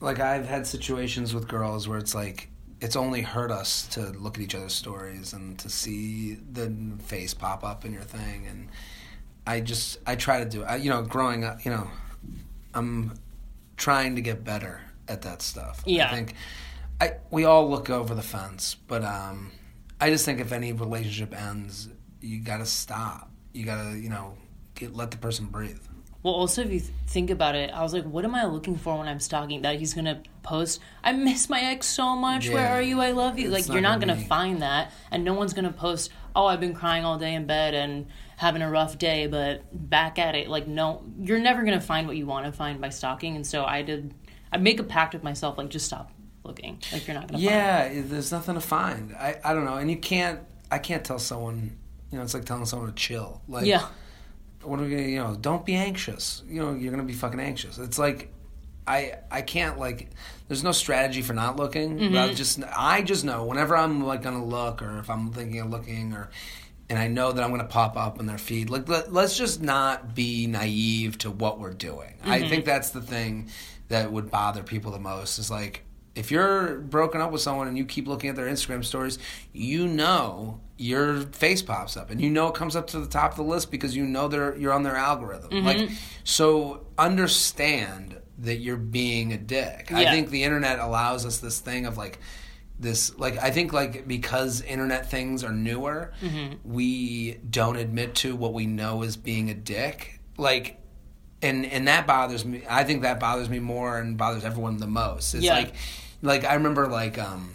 like I've had situations with girls where it's like it's only hurt us to look at each other's stories and to see the face pop up in your thing and I just I try to do I, you know growing up you know I'm trying to get better at that stuff. Yeah. I think I we all look over the fence, but um I just think if any relationship ends, you got to stop. You got to, you know, get let the person breathe. Well, also, if you th- think about it, I was like, what am I looking for when I'm stalking? That he's gonna post, I miss my ex so much. Where are you? I love you. It's like, not you're not gonna gonna find that, and no one's gonna post, oh, I've been crying all day in bed and having a rough day, but back at it. Like, no, you're never gonna find what you want to find by stalking. And so I did, I make a pact with myself, like, just stop looking. Like, you're not gonna. Yeah, it- there's nothing to find. I I don't know, and you can't I can't tell someone, you know, it's like telling someone to chill. Like Yeah. What are we gonna, you know, don't be anxious. You know, you're going to be fucking anxious. It's like I I can't like there's no strategy for not looking. Mm-hmm. But I just I just know whenever I'm like going to look or if I'm thinking of looking or and I know that I'm going to pop up in their feed. Like let, let's just not be naive to what we're doing. I think that's the thing that would bother people the most is like if you're broken up with someone and you keep looking at their Instagram stories, you know your face pops up and you know it comes up to the top of the list because you know they're you're on their algorithm. Like so understand that you're being a dick. I think the internet allows us this thing of like this like I think like because internet things are newer, we don't admit to what we know as being a dick. Like and and that bothers me. I think that bothers me more and bothers everyone the most. It's Yeah. like like I remember like um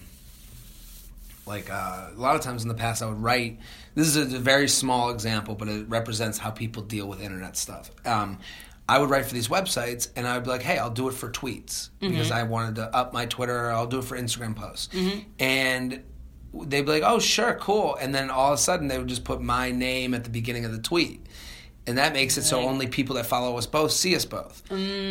like uh, a lot of times in the past I would write this is a, very small example but it represents how people deal with internet stuff. Um, I would write for these websites and I would be like, hey, I'll do it for tweets because I wanted to up my Twitter. I'll do it for Instagram posts. And they'd be like, oh, sure, cool. And then all of a sudden they would just put my name at the beginning of the tweet. And that makes it so only people that follow us both see us both.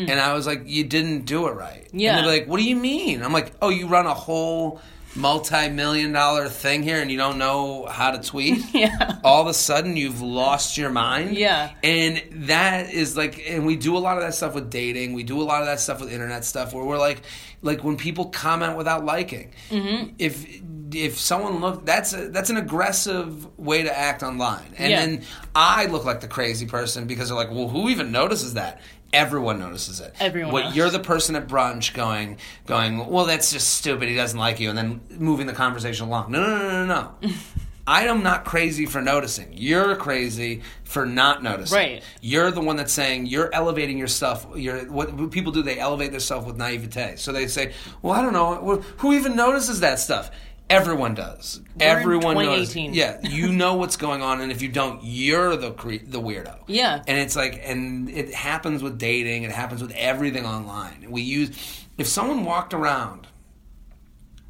And I was like, you didn't do it right. Yeah. And they'd be like, what do you mean? I'm like, oh, you run a whole multi-million dollar thing here and you don't know how to tweet? [laughs] Yeah. All of a sudden you've lost your mind? Yeah. And that is like, and we do a lot of that stuff with dating. We do a lot of that stuff with internet stuff where we're like, like when people comment without liking. Mm-hmm. If if someone look, that's a, that's an aggressive way to act online. And Yeah. then I look like the crazy person because they're like, well, who even notices that? Everyone notices it. Everyone What you're the person at brunch going, going, well, that's just stupid. He doesn't like you, and then moving the conversation along. No, no, no, no, no. [laughs] I am not crazy for noticing. You're crazy for not noticing. Right. You're the one that's saying you're elevating yourself. You're what, what people do. They elevate themselves with naivete. So they say, "Well, I don't know. Who even notices that stuff?" Everyone does. We're Everyone knows. Yeah, you know what's going on, and if you don't, you're the cre- the weirdo. Yeah. and it's like, and it happens with dating. It happens with everything online. We use if someone walked around,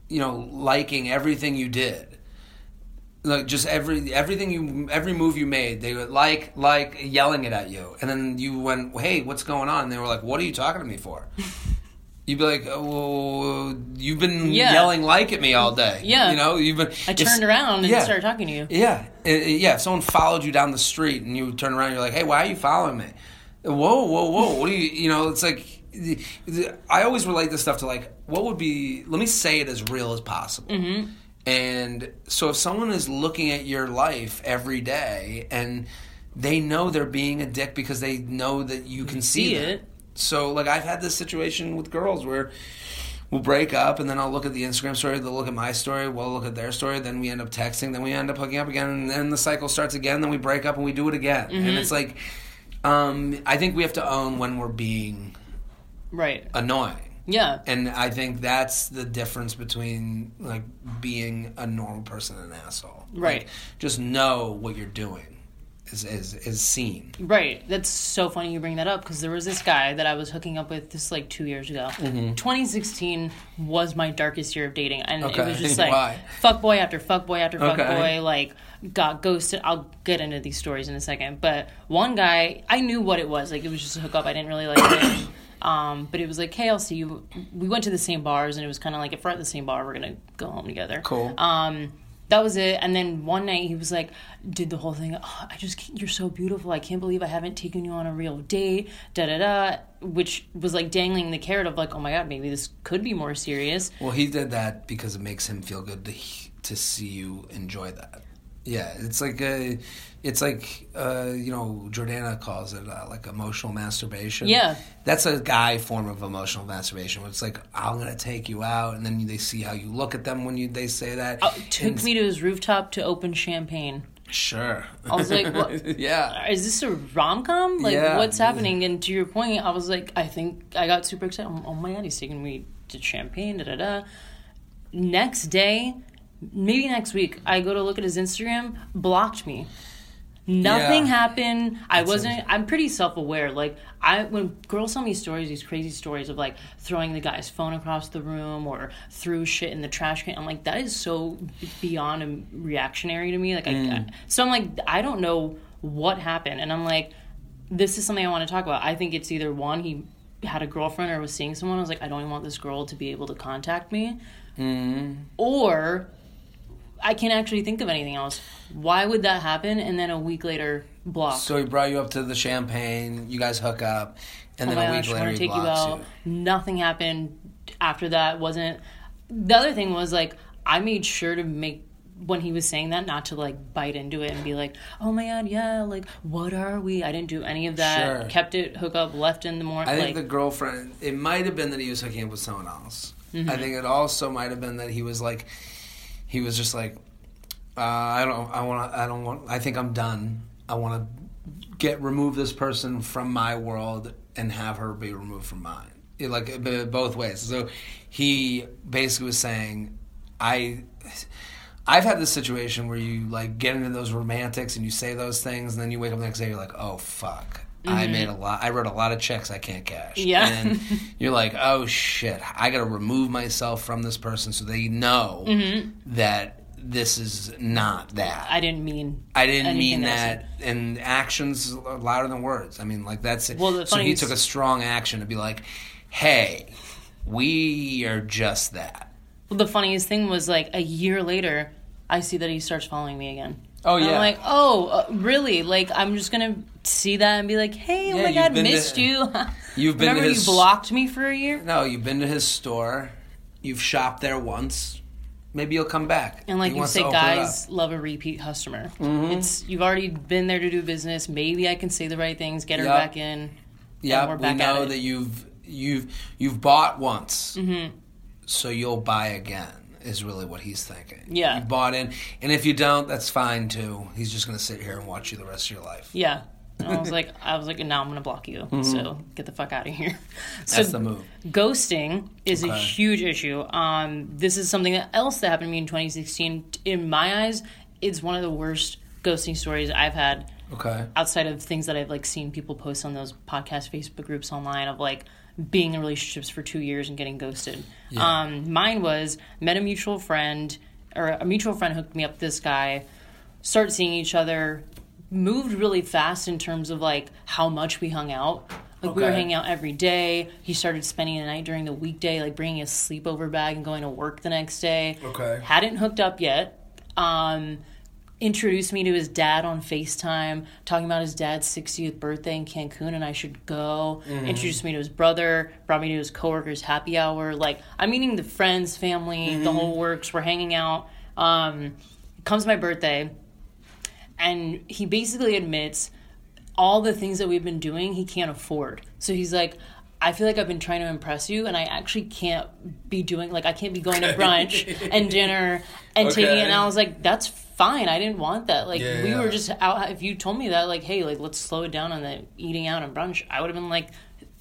you know, liking everything you did, like just every everything you every move you made, they would like like yelling it at you, and then you went, "Hey, what's going on?" And they were like, "What are you talking to me for?" [laughs] You'd be like, oh, "You've been Yeah. yelling like at me all day." Yeah. you know, you've been. I turned around and yeah. started talking to you. Yeah, Uh, yeah. If someone followed you down the street and you turn around, you're like, "Hey, why are you following me?" Whoa, whoa, whoa! What do you? You know, it's like I always relate this stuff to like, what would be? Let me say it as real as possible. Mm-hmm. And so, if someone is looking at your life every day and they know they're being a dick because they know that you can see, see it. So, like, I've had this situation with girls where we'll break up and then I'll look at the Instagram story, they'll look at my story, we'll look at their story, then we end up texting, then we end up hooking up again, and then the cycle starts again, then we break up and we do it again. Mm-hmm. And it's like, um, I think we have to own when we're being Right. annoying. Yeah. And I think that's the difference between like being a normal person and an asshole. Right. Like, just know what you're doing is is is seen. Right. That's so funny you bring that up because there was this guy that I was hooking up with this like two years ago. 2016 was my darkest year of dating, and it Mm-hmm. Was just [laughs] like Why? fuck boy after fuck boy after fuck Okay. boy. Like got ghosted. I'll get into these stories in a second, but one guy I knew what it was. Like it was just a hookup. I didn't really like him. [coughs] Um, but it was like, hey, I'll see you. We went to the same bars, and it was kind of like, if we're at the same bar, we're gonna go home together. Cool. Um, that was it. And then one night he was like, did the whole thing. Oh, I just, you're so beautiful. I can't believe I haven't taken you on a real date. Da da da. Which was like dangling the carrot of like, oh my god, maybe this could be more serious. Well, he did that because it makes him feel good to to see you enjoy that. Yeah, it's like a, it's like uh, you know Jordana calls it uh, like emotional masturbation. Yeah. that's a guy form of emotional masturbation. Where it's like I'm gonna take you out, and then they see how you look at them when you they say that. Oh, took And- me to his rooftop to open champagne. Sure. I was like, what? [laughs] yeah. Is this a rom com? Like, Yeah. what's happening? And to your point, I was like, I think I got super excited. Oh my god, he's taking me to champagne. Da da da. Next day, maybe next week, I go to look at his Instagram, blocked me. Nothing Yeah. happened. I That's wasn't. I'm pretty self aware. Like I, when girls tell me stories, these crazy stories of like throwing the guy's phone across the room or threw shit in the trash can. I'm like, that is so beyond reactionary to me. Like, Mm. I, so I'm like, I don't know what happened, and I'm like, this is something I want to talk about. I think it's either one he had a girlfriend or was seeing someone. I was like, I don't even want this girl to be able to contact me, Mm-hmm. or I can't actually think of anything else. Why would that happen? And then a week later, block. So he brought you up to the champagne. You guys hook up, and oh then a week gosh, later he to take you blocks out. Nothing happened after that. Wasn't the other thing was like I made sure to make when he was saying that not to like bite into it and be like, oh my god, yeah, like what are we? I didn't do any of that. Sure. Kept it hook up, left in the morning. I think like the girlfriend. It might have been that he was hooking up with someone else. Mm-hmm. I think it also might have been that he was like, he was just like, uh, I don't, I want, I don't want, I think I'm done. I want to get remove this person from my world and have her be removed from mine. It, like both ways. So he basically was saying, I. I've had this situation where you like get into those romantics and you say those things, and then you wake up the next day, you're like, "Oh fuck, I made a lot. I wrote a lot of checks I can't cash." Mm-hmm. Yeah. and [laughs] you're like, "Oh shit, I got to remove myself from this person so they know that this is not that." Mm-hmm. I didn't mean. I didn't mean else. that. And actions are louder than words. I mean, like that's it. Well, so he took a strong action to be like, "Hey, we are just that." Well, the funniest thing was like a year later, I see that he starts following me again. Oh, And yeah. I'm like, oh, uh, really? Like, I'm just gonna see that and be like, hey, oh Yeah, my god, been to- missed you. [laughs] you've been Remember his- you blocked me for a year? No, you've been to his store. You've shopped there once. Maybe you'll come back. And like He you say, to open it guys love a repeat customer. It's you've already been there to do business. Maybe I can say the right things, get her Yep. back in. Yeah, we know that you've you've you've bought once, Mm-hmm. so you'll buy again. Is really what he's thinking. Yeah. you bought in, and if you don't, that's fine too. He's just going to sit here and watch you the rest of your life. Yeah, And I was like, I was like, now I'm gonna block you. So get the fuck out of here. So That's the move. ghosting is a huge issue. Um, this is something else that happened to me in 2016. In my eyes, it's one of the worst ghosting stories I've had Okay. outside of things that I've like seen people post on those podcast Facebook groups online of like being in relationships for two years and getting ghosted. Um, mine was met a mutual friend or a mutual friend hooked me up this guy, start seeing each other, moved really fast in terms of like how much we hung out. Like we were hanging out every day. He started spending the night during the weekday, like bringing a sleepover bag and going to work the next day. Okay. Hadn't hooked up yet. Um, introduced me to his dad on FaceTime, talking about his dad's 60th birthday in Cancun and I should go. Introduced me to his brother, brought me to his coworkers' happy hour. Like, I'm meeting the friends, family, the whole works. We're hanging out. Um, comes my birthday, and he basically admits all the things that we've been doing he can't afford. So he's like, I feel like I've been trying to impress you, and I actually can't be doing like I can't be going to brunch and dinner and taking it. And I was like, that's fine. I didn't want that. Like Yeah, we yeah. were just out. If you told me that, like, hey, like let's slow it down on the eating out and brunch, I would have been like.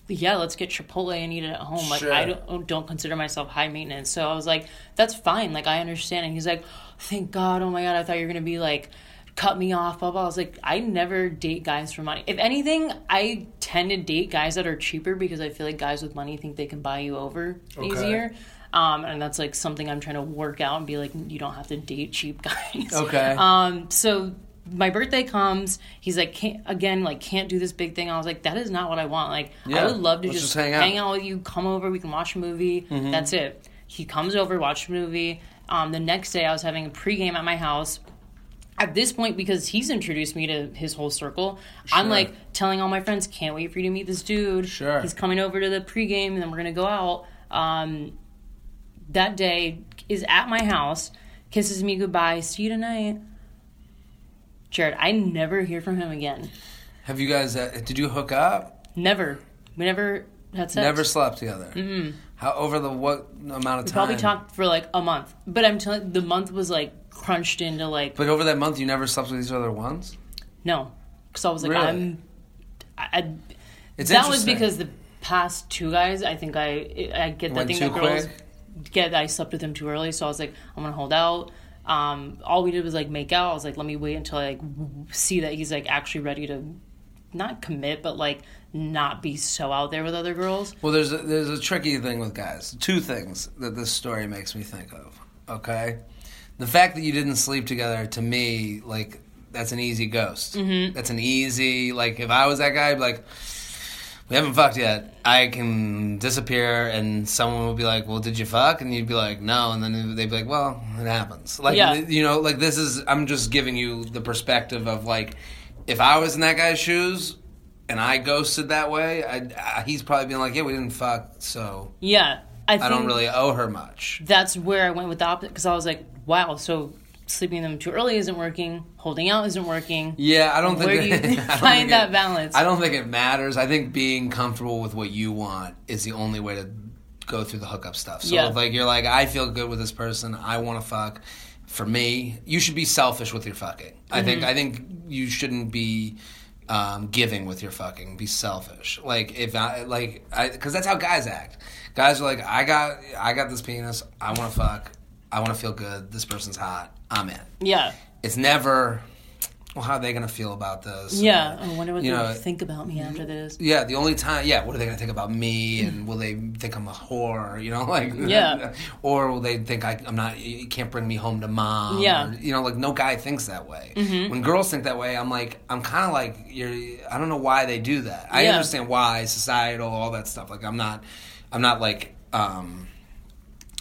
Yeah, let's get Chipotle and eat it at home. Like Sure. I don't oh, don't consider myself high maintenance, so I was like, "That's fine." Like I understand. And he's like, "Thank God! Oh my God! I thought you were gonna be like, cut me off." Blah blah. I was like, I never date guys for money. If anything, I tend to date guys that are cheaper because I feel like guys with money think they can buy you over Okay. easier. Um, and that's like something I'm trying to work out and be like, you don't have to date cheap [laughs] guys. Okay. Um, so my birthday comes. He's like, can't, again, like, can't do this big thing. I was like, that is not what I want. Like, I would love to just, just hang hang, out. out. with you, come over, we can watch a movie. Mm-hmm. That's it. He comes over, watch a movie. Um, the next day, I was having a pregame at my house. At this point, because he's introduced me to his whole circle, I'm like telling all my friends, "Can't wait for you to meet this dude." Sure. he's coming over to the pregame, and then we're gonna go out. Um, that day is at my house, kisses me goodbye, see you tonight. Jared, I never hear from him again. Have you guys? Uh, did you hook up? Never. We never had sex. Never slept together. Mm-hmm. How over the what amount of time? Probably talked for like a month, but I'm telling the month was like crunched into like But over that month, you never slept with each other once. no, because I was like Really? I'm. I, I, It's that was because the past two guys, I think I I get that thing that girls quick? get. I slept with them too early, so I was like I'm gonna hold out. Um, all we did was like make out. I was like, let me wait until I like see that he's like actually ready to not commit, but like not be so out there with other girls. Well, there's a, there's a tricky thing with guys. Two things that this story makes me think of. Okay, the fact that you didn't sleep together to me, like that's an easy ghost. Mm-hmm. That's an easy like. If I was that guy, I'd be like. We haven't fucked yet. I can disappear, and someone will be like, "Well, did you fuck?" And you'd be like, "No," and then they'd be like, "Well, it happens." Like, Yeah. you know, like this is. I'm just giving you the perspective of like, if I was in that guy's shoes, and I ghosted that way, I'd, I, he's probably being like, "Yeah, we didn't fuck, so Yeah, I, I don't really owe her much." that's where I went with the opposite because I was like, wow, so sleeping them too early isn't working, holding out isn't working. Yeah, I don't think Where do [laughs] you find that it- balance? I don't think it matters. I think being comfortable with what you want is the only way to go through the hookup stuff. So Yeah. if like you're like, I feel good with this person, I want to fuck. For me, you should be selfish with your fucking. I Mm-hmm. think I think you shouldn't be um, giving with your fucking. Be selfish. Like if I like, I because that's how guys act. Guys are like, I got I got this penis. I want to fuck. I want to feel good. This person's hot. I'm in Yeah, it's never well how are they gonna feel about this yeah. Or, I wonder what you they'll know, think about me after this. yeah the only time yeah what are they gonna think about me and will they think i'm a whore you know [laughs] like Yeah. [laughs] or will they think I, i'm not you can't bring me home to mom Yeah. or, you know like no guy thinks that way Mm-hmm. when girls think that way i'm like i'm kind of like you're i don't know why they do that i Yeah. understand why societal all that stuff like i'm not i'm not like um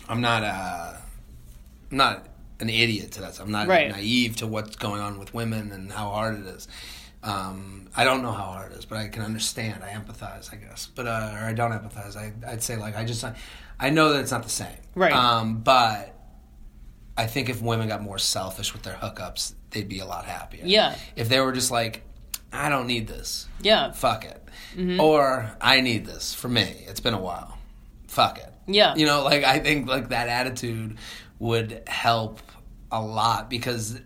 i'm not uh I'm not an idiot to that. I'm not Right. naive to what's going on with women and how hard it is. Um, I don't know how hard it is, but I can understand. I empathize, I guess, but uh, or I don't empathize. I, I'd say like I just I, I know that it's not the same, Right. Um, but I think if women got more selfish with their hookups, they'd be a lot happier. Yeah. If they were just like, I don't need this. Yeah, Fuck it. Mm-hmm. Or I need this for me. It's been a while. Fuck it. Yeah. You know, like I think like that attitude would help a lot because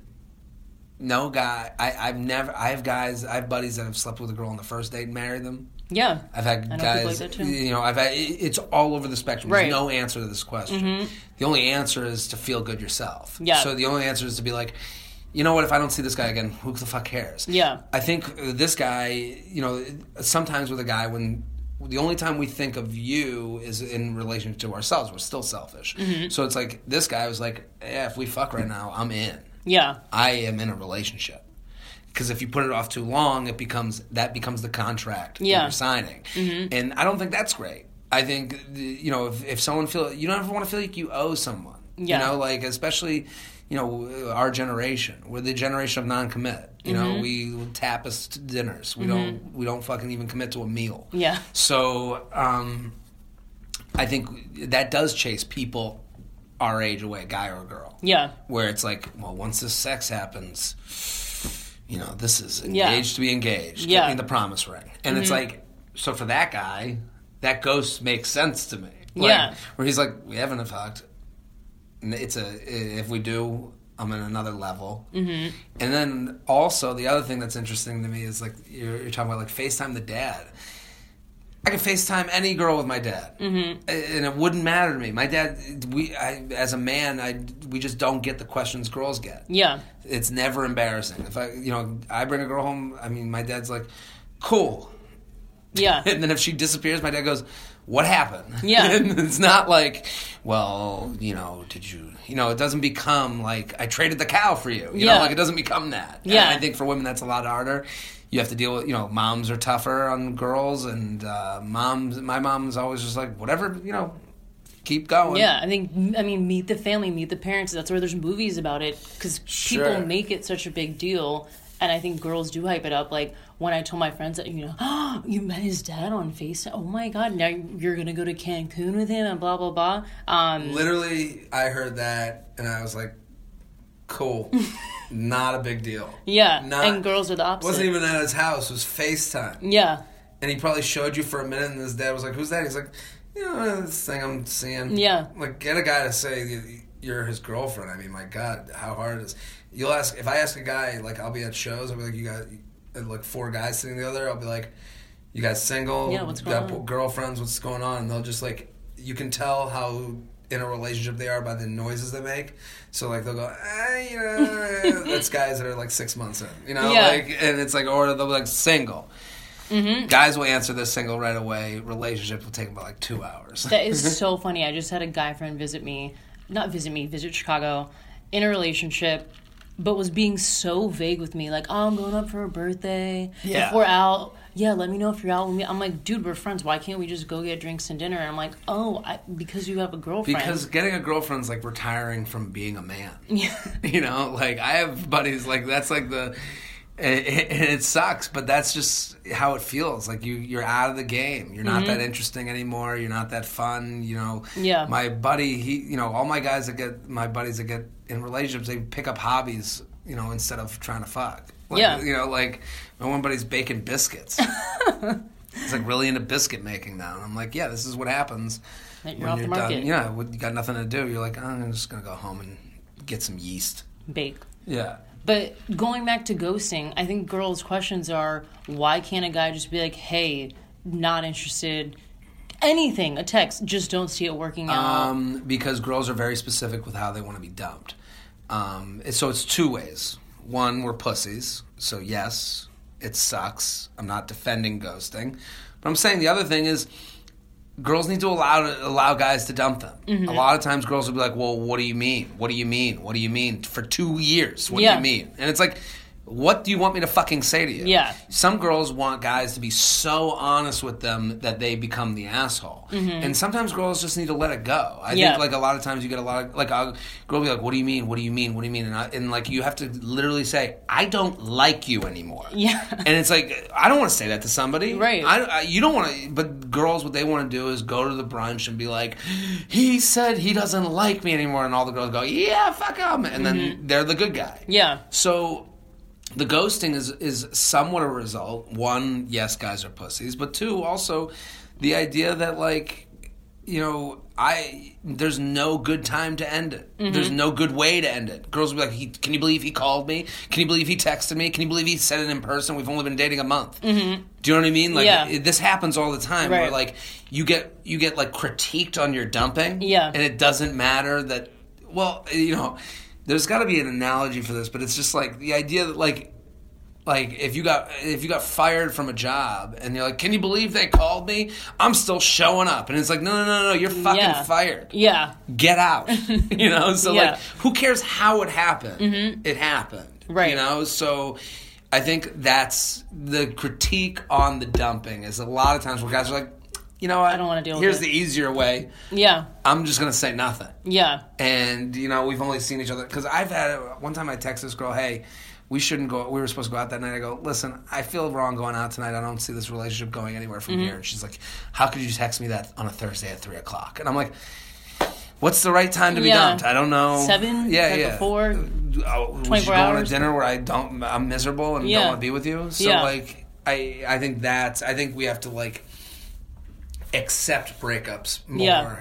no guy. I, I've never. I have guys. I have buddies that have slept with a girl on the first date and married them. Yeah. I've had guys. like. You know, I've had. It's all over the spectrum. Right. Mm-hmm. There's no answer to this question. The only answer is to feel good yourself. Yeah. So the only answer is to be like, you know what? If I don't see this guy again, who the fuck cares? Yeah. I think this guy. You know, sometimes with a guy when. The only time we think of you is in relation to ourselves. We're still selfish. Mm-hmm. So it's like this guy was like, "Yeah, if we fuck right now, I'm in. Yeah. I am in a relationship." Because if you put it off too long, it becomes that becomes the contract that Yeah. you're signing, and I don't think that's great. I think you know if, if someone feel you don't ever want to feel like you owe someone. Yeah. You know, like especially you know our generation. We're the generation of non-commit. You know, mm-hmm. we tapast dinners. We mm-hmm. don't we don't fucking even commit to a meal. Yeah. So um, I think that does chase people our age away, guy or girl Yeah. where it's like, well, once this sex happens, you know, this is engaged Yeah. to be engaged. Yeah. Me the promise ring. And it's mm-hmm. like, so for that guy, that ghost makes sense to me. Like, Yeah. Where he's like, we haven't fucked. And It's a, if we do, I'm in another level. Mm-hmm. And then also, the other thing that's interesting to me is like, you're, you're talking about like FaceTime the dad. I can FaceTime any girl with my dad, mm-hmm. and it wouldn't matter to me. My dad, we, I, as a man, I, we just don't get the questions girls get. Yeah. It's never embarrassing. If I, you know, I bring a girl home. I mean, my dad's like, "Cool," Yeah. [laughs] and then if she disappears, my dad goes, "What happened?" Yeah. [laughs] and it's not like, well, you know, did you, you know, it doesn't become like I traded the cow for you. You Yeah. know, like it doesn't become that. And Yeah. I think for women that's a lot harder. You have to deal with, you know, moms are tougher on girls, and uh, moms. My mom's always just like, whatever, you know, keep going. Yeah, I think I mean meet the family, meet the parents. That's where there's movies about it because Sure. people make it such a big deal, and I think girls do hype it up. Like when I told my friends that you know, oh, [gasps] you met his dad on Face. Oh my god, now you're gonna go to Cancun with him and blah blah blah. Um, Literally, I heard that, and I was like, cool. [laughs] Not a big deal. yeah, Not- and girls are the opposite. Wasn't even at his house. It was FaceTime. yeah, And he probably showed you for a minute, and his dad was like, "Who's that?" He's like, "You know, this thing I'm seeing." Yeah. Like, get a guy to say you- you're his girlfriend. I mean, my God, how hard it is. You'll ask if I ask a guy like I'll be at shows. I'll be like, "You got uh, like four guys sitting together." I'll be like, "You guys single? Yeah, what's You got going on?" girlfriends? What's going on?" And they'll just like you can tell how in a relationship they are by the noises they make. So like they'll go, ah, you know, [laughs] that's guys that are like six months in, you know, Yeah. like, and it's like, or they'll be like single. Mm-hmm. Guys will answer this single right away. Relationships will take about like two hours. that is [laughs] so funny. I just had a guy friend visit me, not visit me, visit Chicago, in a relationship, but was being so vague with me, like, "Oh, I'm going up for a birthday. Yeah. If we're out, yeah, let me know if you're out with me." I'm like, "Dude, we're friends. Why can't we just go get drinks and dinner?" And I'm like, "Oh, I, because you have a girlfriend." because getting a girlfriend's like retiring from being a man. [laughs] yeah, You know, like I have buddies like that's like the, and it sucks, but that's just how it feels. Like you, you're out of the game. You're not that interesting anymore. You're not that fun. You know. Mm-hmm. Yeah. My buddy, he, you know, all my guys that get my buddies that get in relationships, they pick up hobbies. You know, instead of trying to fuck. Like, Yeah. You know, like my one buddy's baking biscuits. [laughs] He's like really into biscuit making now, and I'm like, yeah, this is what happens you're off the market. done. Yeah, when you got nothing to do. You're like, oh, I'm just gonna go home and get some yeast. bake. Yeah. But going back to ghosting, I think girls' questions are why can't a guy just be like, hey, not interested, anything, a text, just don't see it working out. Um, because girls are very specific with how they want to be dumped. Um, so it's two ways. One, we're pussies. So yes, it sucks. I'm not defending ghosting, but I'm saying the other thing is girls need to allow allow guys to dump them. Mm-hmm. A lot of times, girls will be like, "Well, what do you mean? What do you mean? What do you mean?" For two years, what Yeah. do you mean? And it's like, what do you want me to fucking say to you? Yeah. Some girls want guys to be so honest with them that they become the asshole, and sometimes girls just need to let it go. I Mm-hmm. Yeah. think like a lot of times you get a lot of like a girl be like, "What do you mean? What do you mean? What do you mean?" And, I, and like you have to literally say, "I don't like you anymore." Yeah. and it's like I don't want to say that to somebody, Right. I, I, you don't want to, but girls, what they want to do is go to the brunch and be like, "He said he doesn't like me anymore," and all the girls go, "Yeah, fuck him," and then they're the good guy. yeah. So the ghosting is is somewhat a result. One, yes, guys are pussies, but two, also the idea that like you know, I there's no good time to end it. Mm-hmm. There's no good way to end it. Girls will be like, he, "Can you believe he called me? Can you believe he texted me? Can you believe he said it in person? We've only been dating a month." Mm-hmm. Do you know what I mean? Like Yeah. it- this happens all the time. Right. Where like you get you get like critiqued on your dumping. Yeah. and it doesn't matter that. Well, you know, there's got to be an analogy for this, but it's just like the idea that like like if you got if you got fired from a job and you're like, can you believe they called me? I'm still showing up, and it's like, no, no, no, no, you're fucking Yeah. fired. Yeah. Get out. [laughs] you know, so Yeah. Mm-hmm. like, who cares how it happened? It happened, Right. You know, so. I think that's the critique on the dumping is a lot of times where guys are like, you know what? I don't wanna deal with Here's it." the easier way. Yeah. I'm just gonna say nothing Yeah. and you know we've only seen each other because I've had one time I text this girl, hey, we shouldn't go. We were supposed to go out that night. I go, listen, I feel wrong going out tonight. I don't see this relationship going anywhere from Mm-hmm. here. And she's like, how could you text me that on a Thursday at three o'clock? And I'm like. What's the right time to be Yeah. dumped? I don't know. Seven? Yeah, yeah. before? Oh, we 24 should go on a dinner where I don't. I'm miserable and Yeah. don't want to be with you. So Yeah. like, I I think that's. I think we have to like accept breakups more Yeah.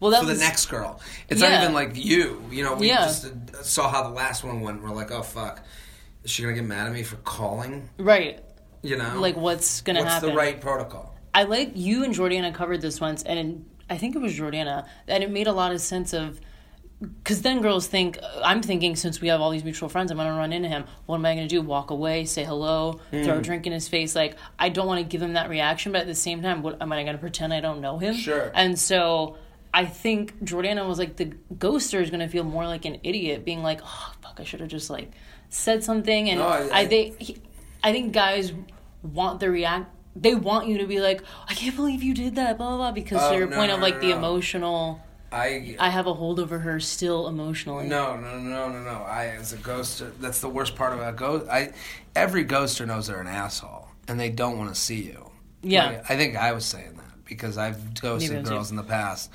Well, that for the was next girl. It's Yeah. not even like you. You know, we Yeah. just saw how the last one went. We're like, oh fuck, is she gonna get mad at me for calling? right. You know, Like, what's gonna what's happen? What's the right protocol? I like you and Jordana covered this once, and I think it was Jordana, and it made a lot of sense of because then girls think I'm thinking since we have all these mutual friends, I'm gonna run into him. What am I gonna do? Walk away, say hello, throw a Mm. drink in his face? Like I don't want to give him that reaction, but at the same time, what am I gonna pretend I don't know him? Sure. And so I think Jordana was like the ghoster is gonna feel more like an idiot, being like, oh fuck, I should have just like said something. And No, I- I, think he, I think guys want the react. They want you to be like, I can't believe you did that, blah blah blah, because Oh, to your no, point no, of like the emotional. I I have a hold over her still emotionally. no no no no no. I as a ghoster, that's the worst part about ghost. I every ghoster knows they're an asshole and they don't want to see you. Yeah. Like, I think I was saying that because I've ghosted girls you. in the past.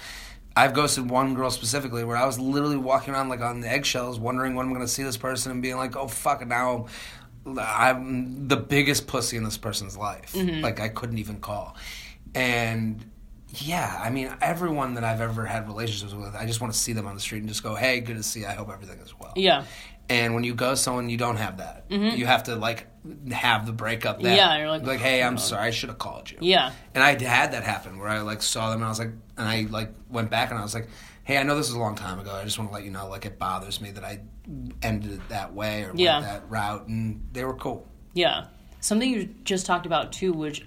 I've ghosted one girl specifically where I was literally walking around like on the eggshells, wondering when I'm going to see this person and being like, "Oh fuck!" it, Now I'm the biggest pussy in this person's life. Mm-hmm. Like I couldn't even call, and yeah, I mean everyone that I've ever had relationships with, I just want to see them on the street and just go, "Hey, good to see. you. I hope everything is well." Yeah. And when you go someone, you don't have that. You have to like have the breakup. Mm-hmm. Yeah, you're like, like, hey, I'm sorry, I should have called you. Yeah. And I had that happen where I like saw them and I was like, and I like went back and I was like, hey, I know this is a long time ago. I just want to let you know, like, it bothers me that I ended it that way or Yeah. went that route, and they were cool. Yeah. Something you just talked about too, which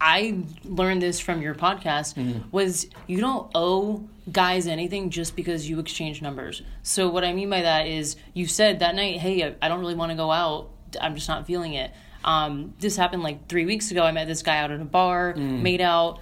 I learned this from your podcast, Mm-hmm. was you don't owe guys anything just because you exchange numbers. So what I mean by that is you said that night, hey, I- don't really want to go out. I'm just not feeling it. Um, this happened like three weeks ago. I met this guy out at a bar, Mm. made out,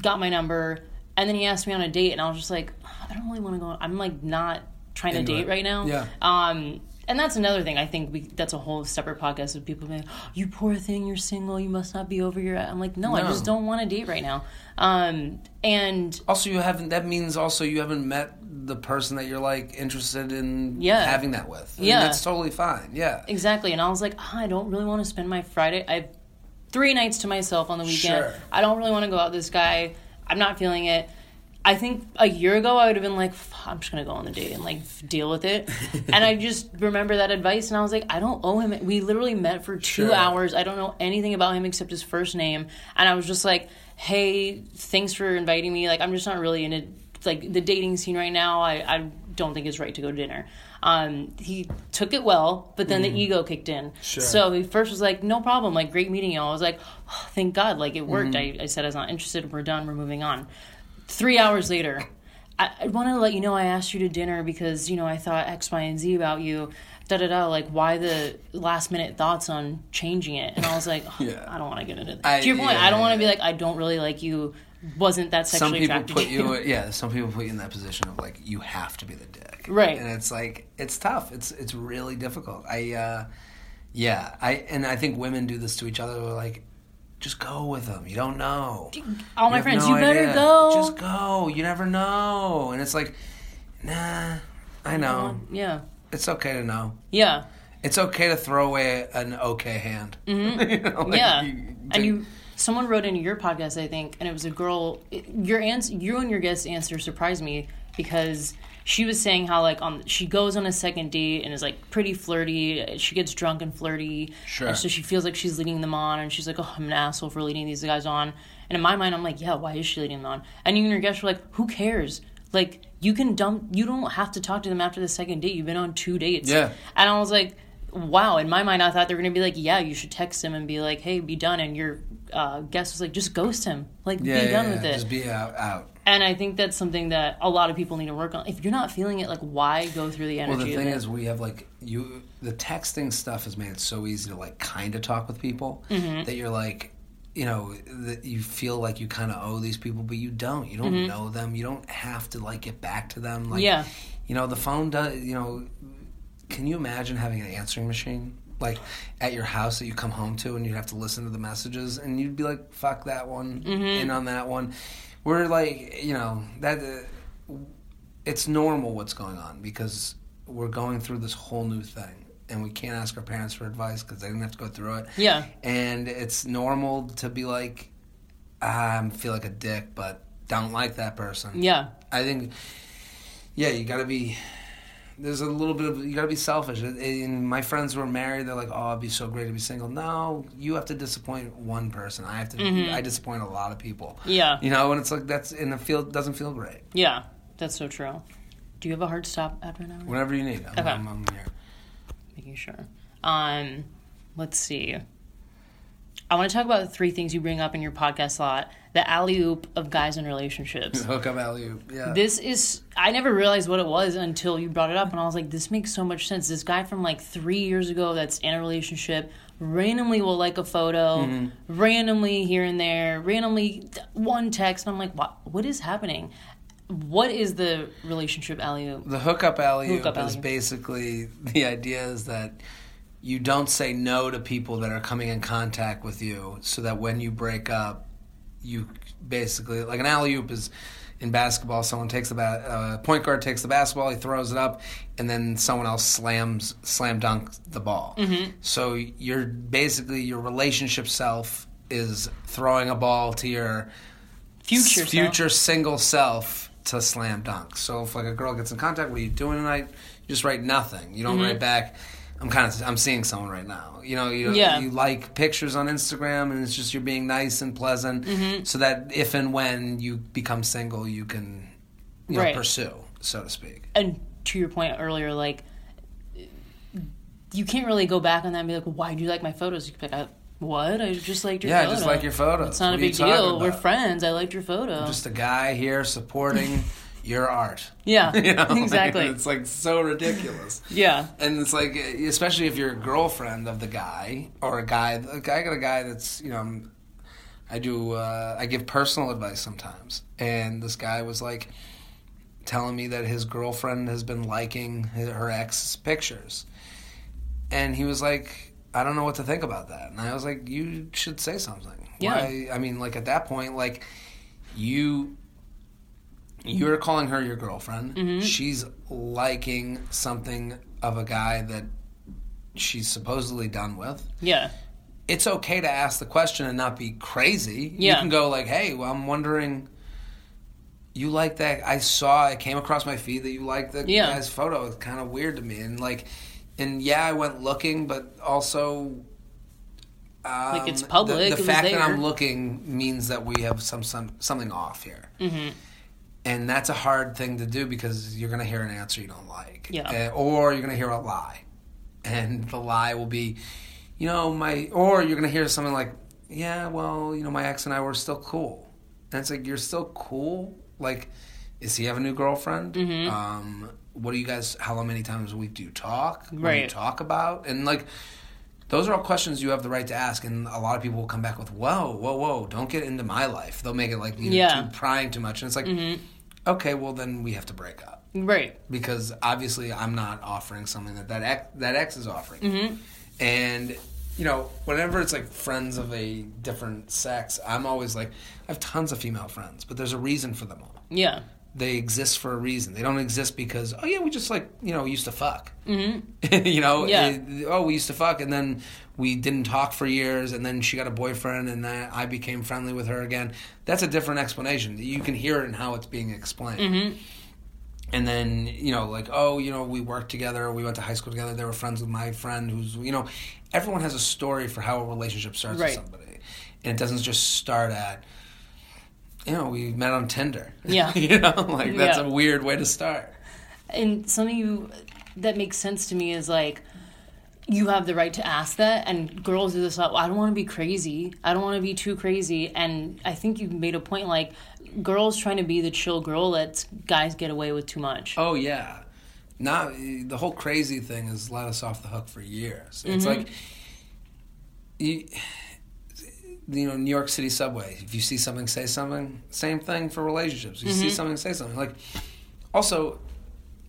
got my number, and then he asked me on a date, and I was just like, I don't really want to go. I'm like not trying Into to date it. right now. Yeah. Um, and that's another thing. I think we that's a whole separate podcast of people being, "You poor thing, you're single. You must not be over your." I'm like, no, I just don't want to date right now. Um, and Also, you haven't. That means also you haven't met the person that you're like interested in Yeah. having that with. And Yeah. that's totally fine. Yeah. exactly. And I was like, "Ah, I don't really want to spend my Friday. I have three nights to myself on the weekend. Sure. I don't really want to go out with this guy. I'm not feeling it. I think a year ago I would have been like, I'm just gonna go on the date and like deal with it. [laughs] and I just remember that advice, and I was like, I don't owe him. We literally met for two Sure. hours. I don't know anything about him except his first name, and I was just like, Hey, thanks for inviting me. Like, I'm just not really in it. Like the dating scene right now, I, I don't think it's right to go to dinner. Um, he took it well, but then the ego kicked in. Sure. So he first was like, no problem, like great meeting you. all. I was like, oh, thank God, like it worked. I, I said I was not interested. We're done. We're moving on. Three hours later, I, I wanted to let you know I asked you to dinner because you know I thought X, Y, and Z about you. Da da da. Like why the last minute thoughts on changing it? And I was like, oh, Yeah. I don't want to get into that. I- to your point, yeah, I don't want yeah, to be like I don't really like you. Wasn't that Some sexually people attracted put to you. Yeah. Some people put you in that position of like you have to be the dick. Right. And it's like it's tough. It's it's really difficult. I. uh Yeah. I and I think women do this to each other. They're like. Just go with them. You don't know. All my friends, no you better idea. go. Just go. You never know. And it's like, nah, I know. Yeah. It's okay to know. Yeah. It's okay to throw away an okay hand. [laughs] you know, like Mm-hmm. yeah. you- and you someone wrote into your podcast, I think, and it was a girl. Your answer, you and your guest answer surprised me because she was saying how like on she goes on a second date and is like pretty flirty. She gets drunk and flirty. Sure. And so she feels like she's leading them on, and she's like, "Oh, I'm an asshole for leading these guys on." And in my mind, I'm like, "Yeah, why is she leading them on?" And you and your guest were like, "Who cares?" Like you can dump. You don't have to talk to them after the second date. You've been on two dates. Yeah. And I was like, wow. In my mind, I thought they were gonna be like, yeah, you should text him and be like, hey, be done. And your uh, guest was like, just ghost him. Like, Yeah, be yeah, done yeah. with it. Just be out. out. and I think that's something that a lot of people need to work on. If you're not feeling it, like, why go through the energy? Well, the thing is, we have like you. The texting stuff has made it so easy to like kind of talk with people Mm-hmm. that you're like, you know, that you feel like you kind of owe these people, but you don't. You don't know them. You don't have to like get back to them. Like, Mm-hmm. Yeah. You know, the phone does. You know, can you imagine having an answering machine? Like at your house that you come home to, and you'd have to listen to the messages, and you'd be like, "Fuck that one," Mm-hmm. in on that one. We're like, you know, that uh, it's normal what's going on because we're going through this whole new thing and we can't ask our parents for advice because they didn't have to go through it Yeah. and it's normal to be like "Ah, i feel like a dick but don't like that person yeah. i think yeah you gotta be there's a little bit of you gotta be selfish and my friends who are married they're like oh it'd be so great to be single no you have to disappoint one person i have to i disappoint a lot of people Yeah. you know and it's like that's in the field doesn't feel great Yeah. That's so true. Do you have a hard stop after an hour? Whenever you need. I'm, Okay. I'm, I'm here. making sure. Um, let's see. I want to talk about three things you bring up in your podcast a lot: the alley oop of guys in relationships. Hook up alley oop. Yeah. This is I never realized what it was until you brought it up, and I was like, this makes so much sense. This guy from like three years ago that's in a relationship randomly will like a photo, Mm-hmm. randomly here and there, randomly one text, and I'm like, what? What is happening? What is the relationship alley oop? the hookup alley oop is basically [laughs] the idea is that you don't say no to people that are coming in contact with you, so that when you break up, you basically like an alley oop is. In basketball, someone takes the ba- uh, point guard takes the basketball, he throws it up, and then someone else slams slam dunk the ball. Mm-hmm. So you're basically your relationship self is throwing a ball to your Future, self. future single self to slam dunk. So if like a girl gets in contact, what are you doing tonight? You just write nothing. You don't Mm-hmm. write back. I'm kind of I'm seeing someone right now. You know, you Yeah. you like pictures on Instagram, and it's just you're being nice and pleasant, Mm-hmm. so that if and when you become single, you can you know Right. pursue, so to speak. and to your point earlier, like you can't really go back on that and be like, well, "Why do you like my photos?" You could be like, "What? I just liked your Yeah, photo." just like your photos. It's not What a big deal. We're friends. I liked your photo. Just a guy here supporting [laughs] your art. yeah, [laughs] You know, exactly. it's like so ridiculous. yeah, And it's like, especially if you're a girlfriend of the guy or a guy. Like I got a guy that's you know, I do. Uh, I give personal advice sometimes, and this guy was like telling me that his girlfriend has been liking her ex's pictures, and he was like, I don't know what to think about that. And I was like, you should say something. Yeah. Why? I mean, like at that point, like you you're calling her your girlfriend. Mm-hmm. She's liking something of a guy that she's supposedly done with. yeah, It's okay to ask the question and not be crazy. Yeah. You can go like, "Hey, well, I'm wondering you like that I saw I came across my feed that you like the Yeah. guy's photo. It's kind of weird to me." And like and yeah, I went looking, but also um, Like, it's public, The, the fact that. I'm looking means that we have some, some something off here hmm and that's a hard thing to do because you're going to hear an answer you don't like. Yeah. Uh, or you're going to hear a lie. And the lie will be you know my or you're going to hear something like yeah well you know my ex and i were still cool. And it's like you're still cool? Like is he have a new girlfriend? Mm-hmm. um what do you guys how many times a week do you talk? What do you Right. talk about? And like those are all questions you have the right to ask, and a lot of people will come back with, "Whoa, whoa, whoa! Don't get into my life." They'll make it like you know, Yeah. too prying too much, and it's like, Mm-hmm. okay, well then we have to break up right, because obviously I'm not offering something that that ex, that ex is offering, Mm-hmm. and you know, whenever it's like friends of a different sex, I'm always like, I have tons of female friends, but there's a reason for them all. yeah, they exist for a reason. They don't exist because oh yeah, we just like you know used to fuck. Mm-hmm. [laughs] you know, Yeah. it- oh we used to fuck, and then we didn't talk for years, and then she got a boyfriend, and then I became friendly with her again. That's a different explanation. You can hear it in how it's being explained. Mm-hmm. And then you know, like oh, you know, we worked together, we went to high school together. They were friends with my friend, who's you know, everyone has a story for how a relationship starts Right. with somebody, and it doesn't just start at. You know, we met on Tinder. Yeah. [laughs] you know, like that's Yeah. a weird way to start. And something you that makes sense to me is like you have the right to ask that and girls do this a lot. I don't want to be crazy. I don't want to be too crazy. And I think you made a point like girls trying to be the chill girl lets guys get away with too much. Oh yeah, not the whole crazy thing has let us off the hook for years. It's Mm-hmm. like you, you know, New York City subway. If you see something, say something. Same thing for relationships. You Mm-hmm. see something, say something. Like also.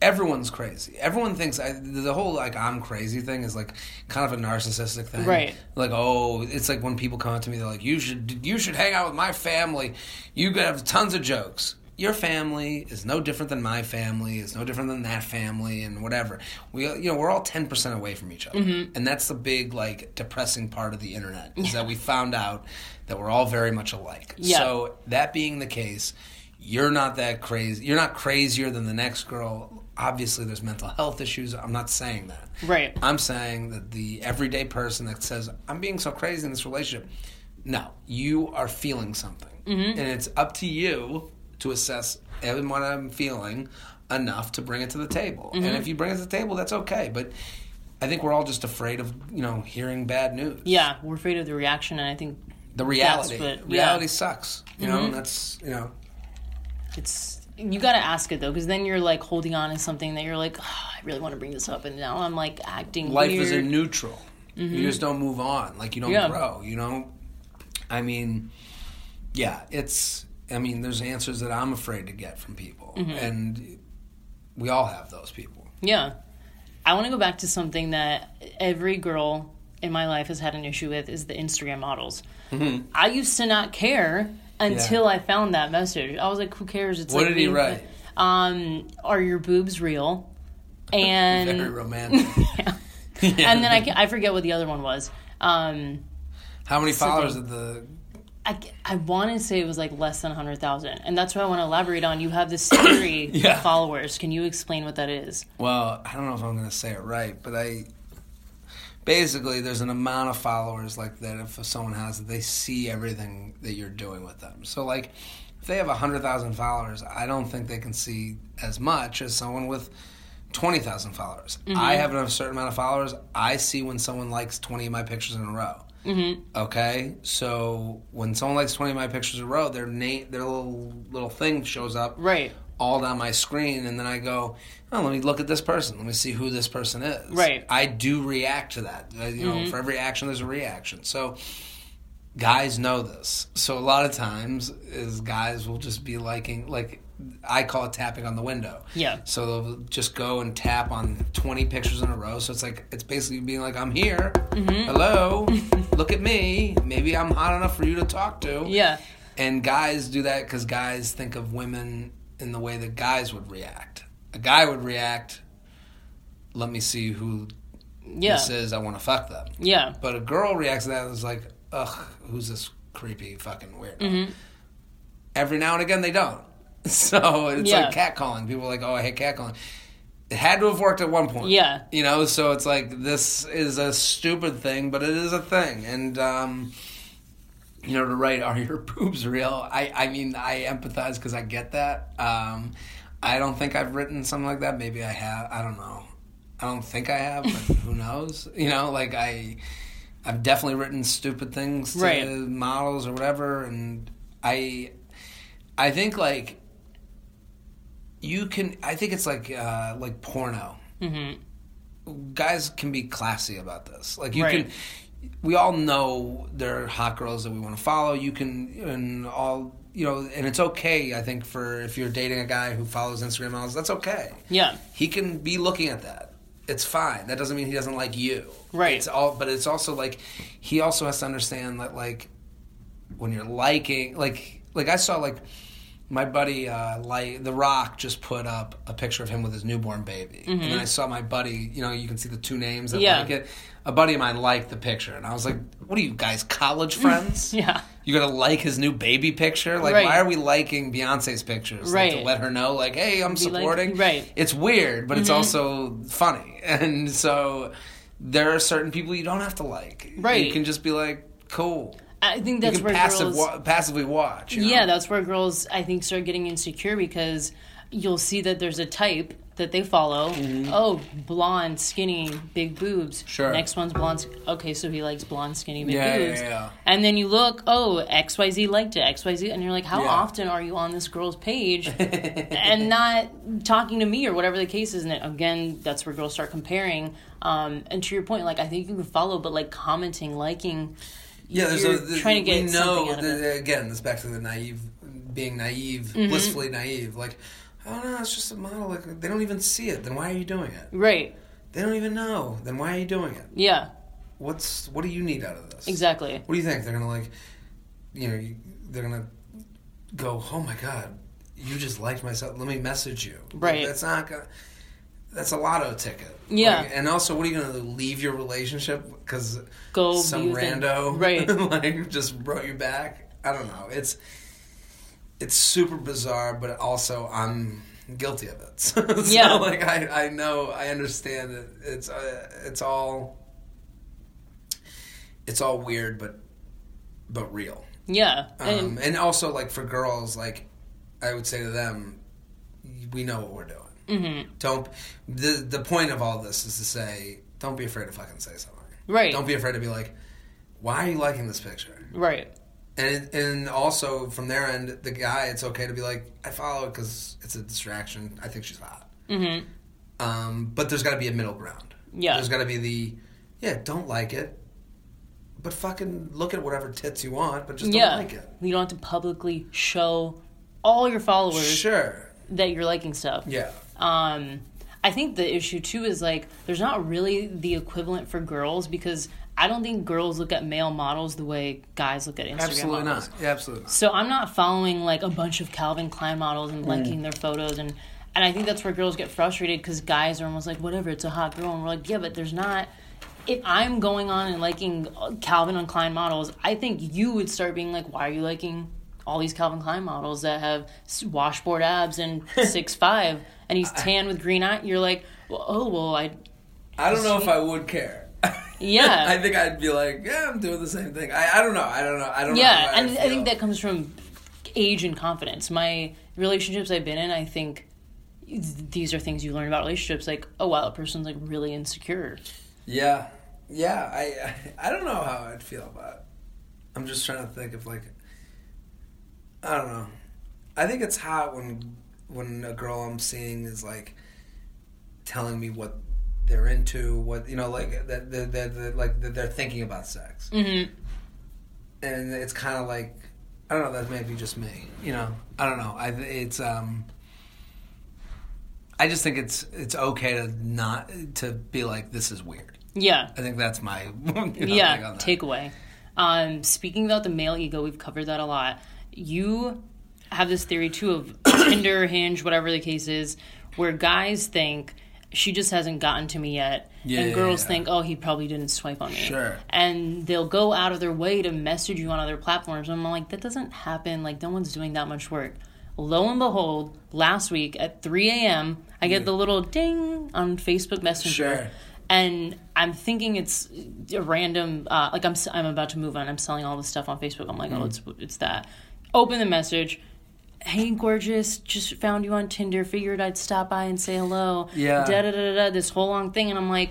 Everyone's crazy. Everyone thinks I, the whole like I'm crazy thing is like kind of a narcissistic thing. Right. Like oh, it's like when people come up to me, they're like, "You should you should hang out with my family. You could have tons of jokes." Your family is no different than my family. It's no different than that family, and whatever. We you know we're all ten percent away from each other, Mm-hmm. and that's the big like depressing part of the internet is that we found out that we're all very much alike. Yeah. So that being the case, you're not that crazy. You're not crazier than the next girl. Obviously, there's mental health issues. I'm not saying that. Right. I'm saying that the everyday person that says, I'm being so crazy in this relationship, no, you are feeling something. Mm-hmm. And it's up to you to assess am what I'm feeling enough to bring it to the table. Mm-hmm. And if you bring it to the table, that's okay. But I think we're all just afraid of, you know, hearing bad news. Yeah, we're afraid of the reaction and I think The reality. But- reality yeah. sucks. You know, and that's, you know, it's you got to ask it though because then you're like holding on to something that you're like "Ah, I really want to bring this up and now I'm like acting life weird. is a neutral. You just don't move on. Like you don't Yeah. grow. You know. I mean, yeah, it's. I mean, there's answers that I'm afraid to get from people, and we all have those people. Yeah. I want to go back to something that every girl in my life has had an issue with is the Instagram models. Mm-hmm. I used to not care until I found that message. I was like, who cares? It's What like did he write? Um, are your boobs real? [laughs] And Very romantic. [laughs] [laughs] Yeah, and then I, I forget what the other one was. Um, How many followers did the? I, I want to say it was like less than 100,000. And that's what I want to elaborate on. You have this theory [coughs] Yeah. of followers. Can you explain what that is? Well, I don't know if I'm going to say it right, but I. Basically, there's an amount of followers like that. If someone has they see everything that you're doing with them. So, like, if they have hundred thousand followers, I don't think they can see as much as someone with twenty thousand followers. I mm-hmm. have a certain amount of followers. I see when someone likes twenty of my pictures in a row. Mm-hmm. Okay, so when someone likes twenty of my pictures in a row, their name, their little little thing shows up Right. all down my screen, and then I go, "Oh, let me look at this person. Let me see who this person is." Right. I do react to that. You know, for every action, there's a reaction. So guys know this. So a lot of times, is guys will just be liking like. I call it tapping on the window. Yeah. So they'll just go and tap on 20 pictures in a row. So it's like, it's basically being like, I'm here. Mm-hmm. Hello. [laughs] Look at me. Maybe I'm hot enough for you to talk to. Yeah. And guys do that because guys think of women in the way that guys would react. A guy would react, let me see who Yeah. this is, I want to fuck them. Yeah. But a girl reacts to that as like, ugh, who's this creepy fucking weirdo? Mm-hmm. Every now and again they don't. [laughs] So it's Yeah. like catcalling. People are like, oh, I hate catcalling. It had to have worked at one point. Yeah. You know, so it's like, this is a stupid thing, but it is a thing. And, um, you know, to write, are your [laughs] boobs real? I, I mean, I empathize because I get that. Um, I don't think I've written something like that. Maybe I have. I don't know. I don't think I have, but [laughs] who knows? You know, like I, I've definitely written stupid things to Right. models or whatever, and I, I think like you can. I think it's like uh, like porno. Mm-hmm. Guys can be classy about this. Like you Right. can. We all know there are hot girls that we want to follow. You can and all you know, and it's okay. I think for if you're dating a guy who follows Instagram models, that's okay. Yeah. He can be looking at that. It's fine. That doesn't mean he doesn't like you. Right. It's all, but it's also like he also has to understand that like when you're liking, like like I saw like my buddy, uh, like The Rock, just put up a picture of him with his newborn baby, and then I saw my buddy. You know, you can see the two names that Mm-hmm. Yeah. like it. A buddy of mine liked the picture, and I was like, "What are you guys, college [laughs] friends? Yeah. You gotta like his new baby picture? Like, Right. why are we liking Beyonce's pictures? Like, to let her know, like, hey, I'm Be like- supporting. right. Mm-hmm. It's weird, but it's also funny, [laughs] and so there are certain people you don't have to like. Right. You can just be like, cool. I think that's where passive girls. wa- passively watch. you know? Yeah, that's where girls I think start getting insecure because you'll see that there's a type that they follow. Oh, blonde, skinny, big boobs. Mm-hmm. Sure. Next one's blonde. Okay, so he likes blonde, skinny, big Yeah, yeah, boobs. yeah. And then you look, oh, XYZ liked it, XYZ. And you're like, how Yeah. often are you on this girl's page [laughs] and not talking to me or whatever the case is? And again, that's where girls start comparing. Um, and to your point, like, I think you can follow, but like commenting, liking. Yeah, there's a, the, trying to get we know something out of the- again. This back to the naive, being naive, Mm-hmm. blissfully naive. Like, oh no, it's just a model. Like they don't even see it. Then why are you doing it? Right. They don't even know. Then why are you doing it? Yeah, What's what do you need out of this? exactly. What do you think they're gonna like? You know, they're gonna go. Oh my god, you just liked myself. Let me message you. Right. That's not gonna. That's a lotto ticket. Yeah. Like, and also, what are you gonna? Leave your relationship because some rando [laughs] Right. like just brought you back? I don't know. It's it's super bizarre, but also I'm guilty of it. [laughs] so, Yeah. [laughs] like I I know I understand it. It's uh, it's all it's all weird, but but real. Yeah. Um, And and also like for girls, like I would say to them, we know what we're doing. Mhm. Don't the the point of all this is to say, don't be afraid to fucking say something. right. Don't be afraid to be like, why are you liking this picture? right. And and also from their end, the guy, it's okay to be like, I follow it because it's a distraction. I think she's hot. Mm-hmm. Um, but there's got to be a middle ground. Yeah. There's got to be the, yeah, don't like it, but fucking look at whatever tits you want, but just don't like it. You don't have to publicly show all your followers Sure. that you're liking stuff. Yeah. Um, I think the issue too is like there's not really the equivalent for girls because I don't think girls look at male models the way guys look at Instagram Absolutely models. not. Yeah, absolutely not. So I'm not following like a bunch of Calvin Klein models and liking Mm. their photos and and I think that's where girls get frustrated because guys are almost like whatever it's a hot girl and we're like yeah but there's not. If I'm going on and liking Calvin and Klein models, I think you would start being like, why are you liking all these Calvin Klein models that have washboard abs and [laughs] six five and he's tan with green eye? You're like, well, oh well, I I don't know if I would care. [laughs] Yeah. I think I'd be like, yeah, I'm doing the same thing. I, I don't know. I don't know. I don't yeah, and I'd I think that comes from age and confidence. My relationships I've been in, I think these are things you learn about relationships. Like, oh wow, a person's like really insecure. Yeah, yeah. I, I [laughs] I don't know how I'd feel about. it. I'm just trying to think of like. I don't know. I think it's hot when when a girl I'm seeing is like telling me what they're into, what you know, like that they're, they're, they're like that they're thinking about sex, Mm-hmm. and it's kind of like I don't know. That may be just me, you know. I don't know. I it's um. I just think it's it's okay to not to be like this is weird. Yeah, I think that's my [laughs] you know, yeah. on that. Takeaway. Um, speaking about the male ego, we've covered that a lot. You have this theory too of [coughs] Tinder, Hinge, whatever the case is, where guys think she just hasn't gotten to me yet, Yeah, and yeah, girls yeah. think, oh, he probably didn't swipe on me. Sure. And they'll go out of their way to message you on other platforms. And I'm like, that doesn't happen. Like, no one's doing that much work. Lo and behold, last week at 3 a.m., I get the little ding on Facebook Messenger. Sure. And I'm thinking it's a random, uh, like I'm, I'm about to move on. I'm selling all this stuff on Facebook. I'm like, Mm. oh, it's, it's that. Open the message. Hey, gorgeous, just found you on Tinder. Figured I'd stop by and say hello. Yeah. Da da da da. This whole long thing, and I'm like,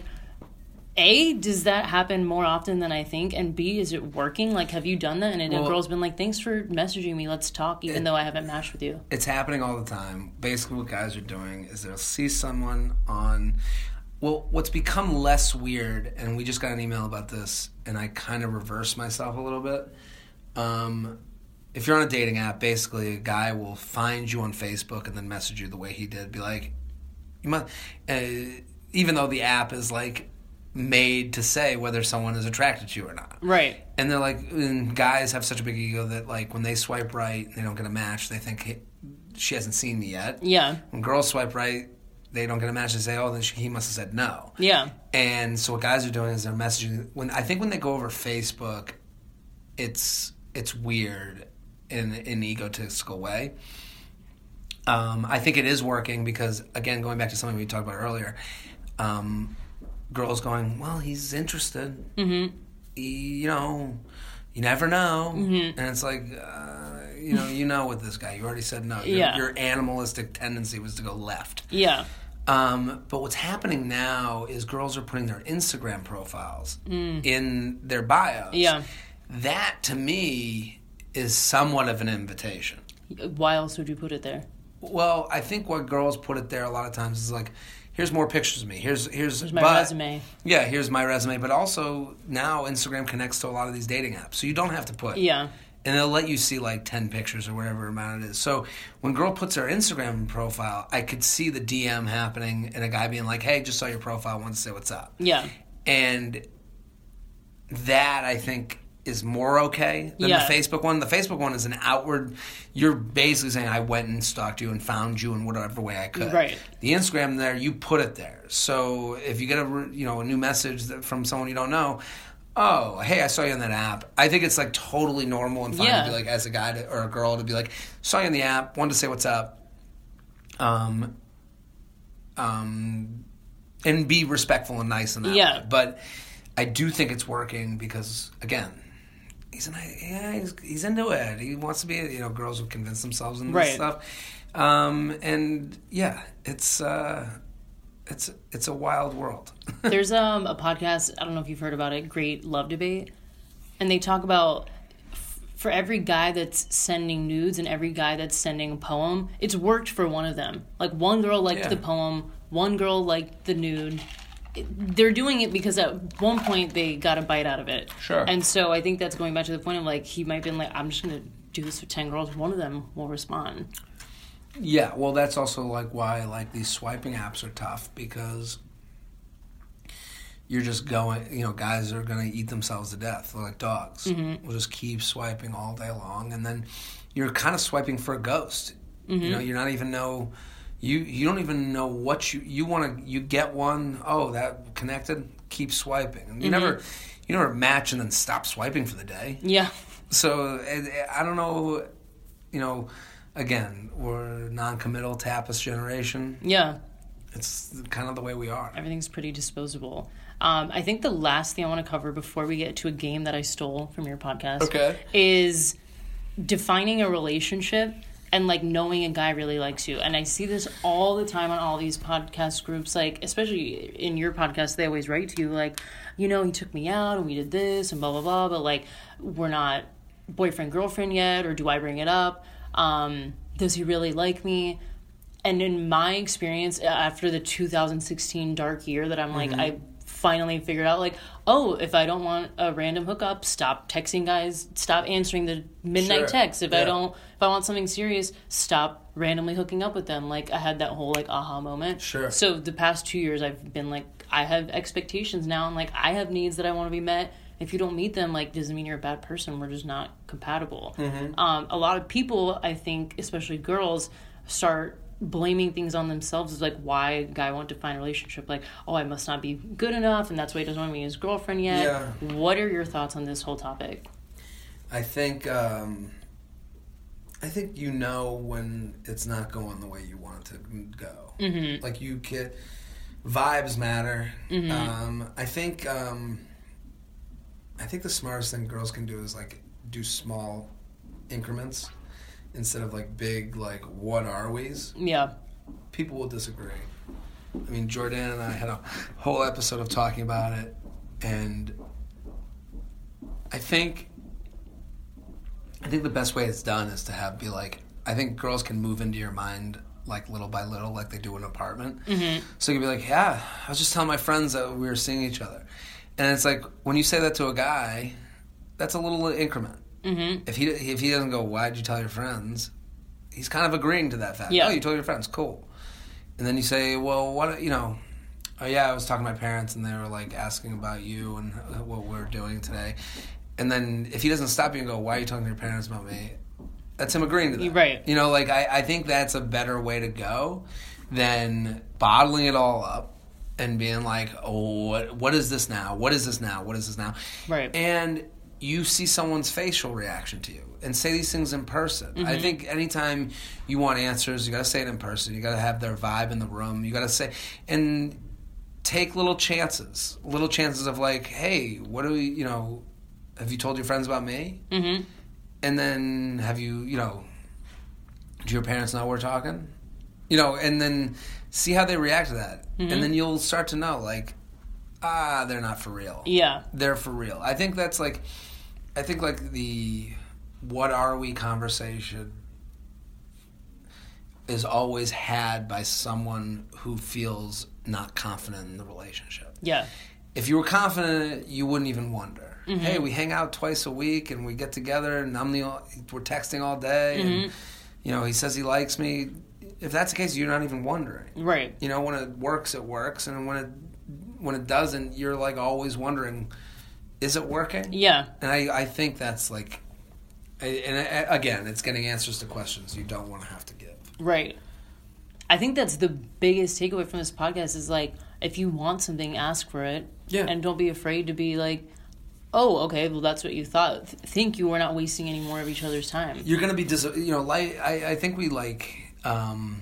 a, does that happen more often than I think? And B, is it working? Like, have you done that? And a Well- girl's been like, thanks for messaging me. Let's talk, even It- though I haven't matched with you. It's happening all the time. Basically, what guys are doing is they'll see someone on. Well, what's become less weird, and we just got an email about this, and I kind of reversed myself a little bit. Um, if you're on a dating app, basically a guy will find you on Facebook and then message you the way he did. Be like, you must, uh, even though the app is like made to say whether someone is attracted to you or not. Right. And they're like, and guys have such a big ego that like when they swipe right, they don't get a match. They think, hey, she hasn't seen me yet. Yeah. When girls swipe right, they don't get a match. They say, "Oh, then she, he must have said no." Yeah. And so what guys are doing is they're messaging. When I think when they go over Facebook, it's it's weird in in an egotistical way. Um, I think it is working because again, going back to something we talked about earlier, um, girls going, "Well, he's interested." Mm-hmm. He, you know, you never know, Mm-hmm. and it's like. Uh, you know, you know, with this guy, you already said no. Your, Yeah. your animalistic tendency was to go left. Yeah. Um, but what's happening now is girls are putting their Instagram profiles in their bios. Mm. Yeah. That to me is somewhat of an invitation. Why else would you put it there? Well, I think what girls put it there a lot of times is like, here's more pictures of me. Here's here's, Here's my but- resume. Yeah, here's my resume. But also now Instagram connects to a lot of these dating apps, so you don't have to put. Yeah. And they'll let you see like 10 pictures or whatever amount it is. So when girl puts her Instagram profile, I could see the DM happening and a guy being like, hey, just saw your profile, want to say what's up. Yeah. And that I think is more okay than Yeah. the Facebook one. The Facebook one is an outward, you're basically saying, I went and stalked you and found you in whatever way I could. Right. The Instagram there, you put it there. So if you get a you know a new message that, from someone you don't know, oh hey I saw you on that app. I think it's like totally normal and fine Yeah. to be like as a guy to, or a girl to be like saw you on the app, wanted to say what's up, um, um, and be respectful and nice and that. Yeah. way. But I do think it's working because again. He's an, yeah, he's, he's into it. He wants to be, you know, girls will convince themselves and Right. stuff. Um, and yeah, it's uh, it's it's a wild world. [laughs] There's um a podcast. I don't know if you've heard about it. Great Love Debate, and they talk about f- for every guy that's sending nudes and every guy that's sending a poem, it's worked for one of them. Like one girl liked Yeah. the poem, one girl liked the nude. They're doing it because at one point they got a bite out of it. Sure. And so I think that's going back to the point of like he might have been like, I'm just gonna do this for ten girls. One of them will respond. yeah, well, that's also like why like these swiping apps are tough because you're just going. You know, guys are going to eat themselves to death. They're like dogs. Mm-hmm. We'll just keep swiping all day long, and then you're kind of swiping for a ghost. You mm-hmm. know, you're not even know. You, you don't even know what you you want to you get one oh that connected keep swiping and you never you never match and then stop swiping for the day Yeah. So I don't know, you know, again, we're non-committal tapis generation. Yeah. It's kind of the way we are. everything's pretty disposable. Um, I think the last thing I want to cover before we get to a game that I stole from your podcast Okay. is defining a relationship and like knowing a guy really likes you. And I see this all the time on all these podcast groups, like especially in your podcast, they always write to you like, you know, he took me out and we did this and blah blah blah, but like we're not boyfriend girlfriend yet, or do I bring it up? Um, does he really like me? and in my experience after the 2016 dark year that i'm like i finally figured out like oh if i don't want a random hookup stop texting guys stop answering the midnight Sure. texts if i don't if i want something serious stop randomly hooking up with them. Like i had that whole like aha moment. Sure. so the past two years i've been like i have expectations now and like i have needs that i want to be met. If you don't meet them like doesn't mean you're a bad person. We're just not compatible. Hmm. um, a lot of people i think especially girls start blaming things on themselves. Is like why a guy won't define a relationship? Like oh i must not be good enough and that's why he doesn't want me as girlfriend yet. Yeah. what are your thoughts on this whole topic? I think um, I think you know when it's not going the way you want it to go. Mm-hmm. Like you kid, vibes matter. Um, I think um, I think the smartest thing girls can do is like do small increments instead of like big like what are we's. yeah people will disagree. I mean, Jordana and I had a whole episode of talking about it, and I think I think the best way it's done is to have be like I think girls can move into your mind like little by little, like they do in an apartment. Mm-hmm. So you can be like, yeah, I was just telling my friends that we were seeing each other, and it's like when you say that to a guy, that's a little increment. Mm-hmm. If he if he doesn't go, why'd you tell your friends? He's kind of agreeing to that fact. Yeah. Oh, you told your friends, cool. And then you say, well, what you know? Oh yeah, I was talking to my parents, and they were like asking about you and what we're doing today. And then if he doesn't stop you and go, why are you talking to your parents about me? That's him agreeing to that. Right. You know, like I, I think that's a better way to go than bottling it all up and being like, oh, what, what is this now? What is this now? What is this now? Right. And you see someone's facial reaction to you and say these things in person. I Mm-hmm. think anytime you want answers, you got to say it in person. You got to have their vibe in the room. You got to say, and take little chances, little chances of like, hey, what do we, you know, have you told your friends about me? Mm-hmm. And then have you, you know, do your parents know we're talking? You know, and then see how they react to that. Mm-hmm. And then you'll start to know, like, ah, they're not for real. Yeah. They're for real. I think that's like, I think like the what are we conversation is always had by someone who feels not confident in the relationship Yeah. if you were confident, you wouldn't even wonder. Mm-hmm. Hey, we hang out twice a week and we get together, and I'm the we're texting all day, Mm-hmm. and you know he says he likes me. If that's the case, you're not even wondering. Right. You know, when it works, it works, and when it when it doesn't, you're like always wondering, is it working? Yeah. And I I think that's like, and again, it's getting answers to questions you don't want to have to give. Right. I think that's the biggest takeaway from this podcast is like if you want something, ask for it. Yeah. And don't be afraid to be like, oh, okay, well that's what you thought. Th- think you were not wasting any more of each other's time. you're gonna be dis- you know like I, I think we like um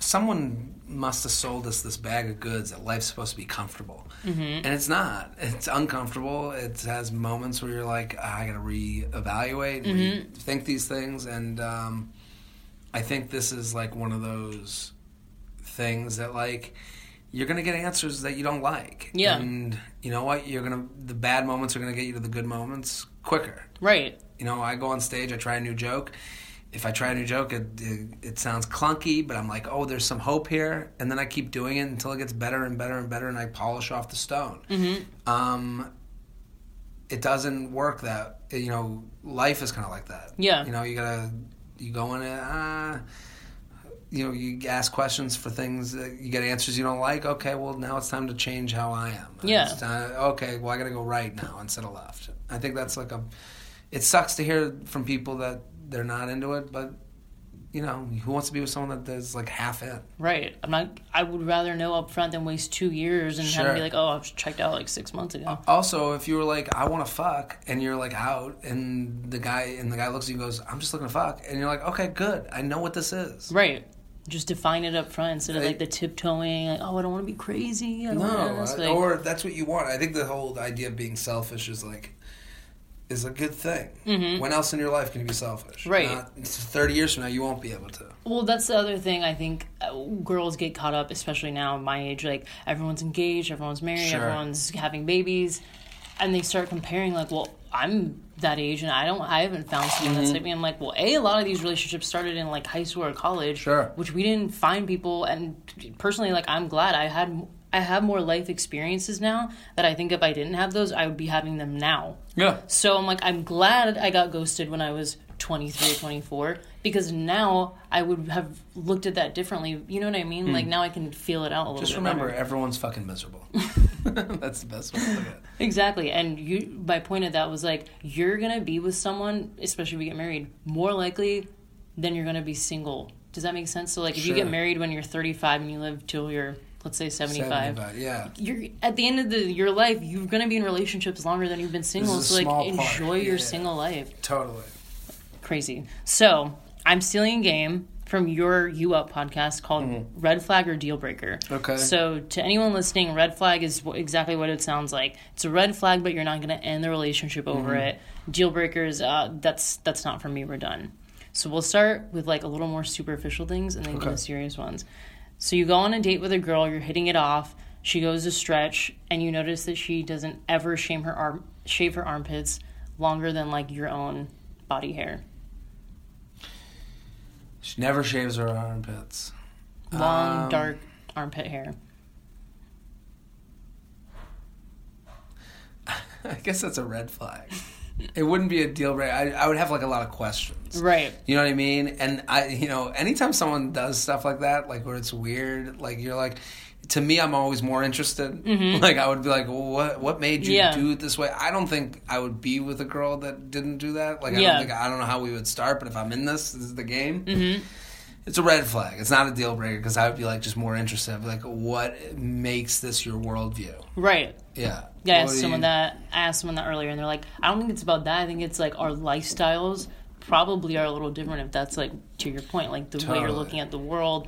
someone must have sold us this bag of goods that life's supposed to be comfortable Mm-hmm. and it's not it's uncomfortable it has moments where you're like "Ah, i gotta reevaluate Mm-hmm. rethink these things and um i think this is like one of those things that like you're gonna get answers that you don't like Yeah. and you know what you're gonna the bad moments are gonna get you to the good moments quicker Right. you know, I go on stage, I try a new joke. If I try a new joke, it, it, it sounds clunky, but I'm like, oh, there's some hope here. And then I keep doing it until it gets better and better and better, and I polish off the stone. Mm-hmm. Um, it doesn't work that, you know, life is kind of like that. Yeah. You know, you gotta, you go in it, ah, you know, you ask questions for things, that you get answers you don't like. Okay, well, now it's time to change how I am. Yeah. Time- uh, okay, well, I gotta go right now instead of left. I think that's like a, it sucks to hear from people that they're not into it, but you know, who wants to be with someone that is like half in? Right. I'm not. I would rather know up front than waste two years and have to be like, oh, I was checked out like six months ago. Also, if you were like, I want to fuck, and you're like out, and the guy and the guy looks at you and goes, I'm just looking to fuck, and you're like, okay, good, I know what this is. Right. Just define it up front instead of like the tiptoeing, like, oh, I don't want to be crazy. I don't No. Like, or that's what you want. I think the whole idea of being selfish is like is a good thing. When else in your life can you be selfish? Mm-hmm. Right. Not, Thirty years from now, you won't be able to. Well, that's the other thing. I think uh, girls get caught up, especially now my age. Like everyone's engaged, everyone's married, Sure. everyone's having babies, and they start comparing. Like, well, I'm that age, and I don't, I haven't found someone Mm-hmm. that's like me. I'm like, well, a, a lot of these relationships started in like high school or college, Sure. which we didn't find people. And personally, like, I'm glad I had. I have more life experiences now that I think if I didn't have those, I would be having them now. Yeah. So I'm like, I'm glad I got ghosted when I was 23 or 24 because now I would have looked at that differently. You know what I mean? Like now I can feel it out a little. Just remember, better. everyone's fucking miserable. [laughs] [laughs] that's the best way to look at it. Exactly. And you, my point of that was like, you're going to be with someone, especially if you get married, more likely than you're going to be single. Does that make sense? So like if you get married when you're 35 and you live till you're, let's say 75. 75, Yeah. You're at the end of the, your life, you're going to be in relationships longer than you've been single. So like enjoy your yeah. single life. Totally. crazy. So I'm stealing a game from your You Up podcast called Red Flag or Deal Breaker. Mm-hmm. Okay. So to anyone listening, red flag is wh- exactly what it sounds like. It's a red flag, but you're not going to end the relationship over Mm-hmm. it. Deal breakers, uh, that's that's not for me. We're done. So we'll start with like a little more superficial things and then go Okay. to serious ones. So you go on a date with a girl, you're hitting it off. She goes to stretch, and you notice that she doesn't ever shave her arm, shave her armpits longer than like your own body hair. She never shaves her armpits. long Um, dark armpit hair [laughs] I guess that's a red flag. it wouldn't be a deal breaker. I, I would have like a lot of questions. right You know what I mean? And I, you know, anytime someone does stuff like that, like where it's weird, like you're like, to me, I'm always more interested. Like I would be like, well, what what made you Mm-hmm. Yeah. do it this way? I don't think I would be with a girl that didn't do that. Like I Yeah. don't think I don't know how we would start, but if I'm in this, this is the game. Mm-hmm. It's a red flag. It's not a deal breaker because I would be like just more interested. I'd be like, what makes this your worldview? Right. Yeah. Yeah, I asked someone you- that I asked someone that earlier, and they're like, I don't think it's about that. I think it's like our lifestyles probably are a little different. If that's like to your point, like the way you're looking at the world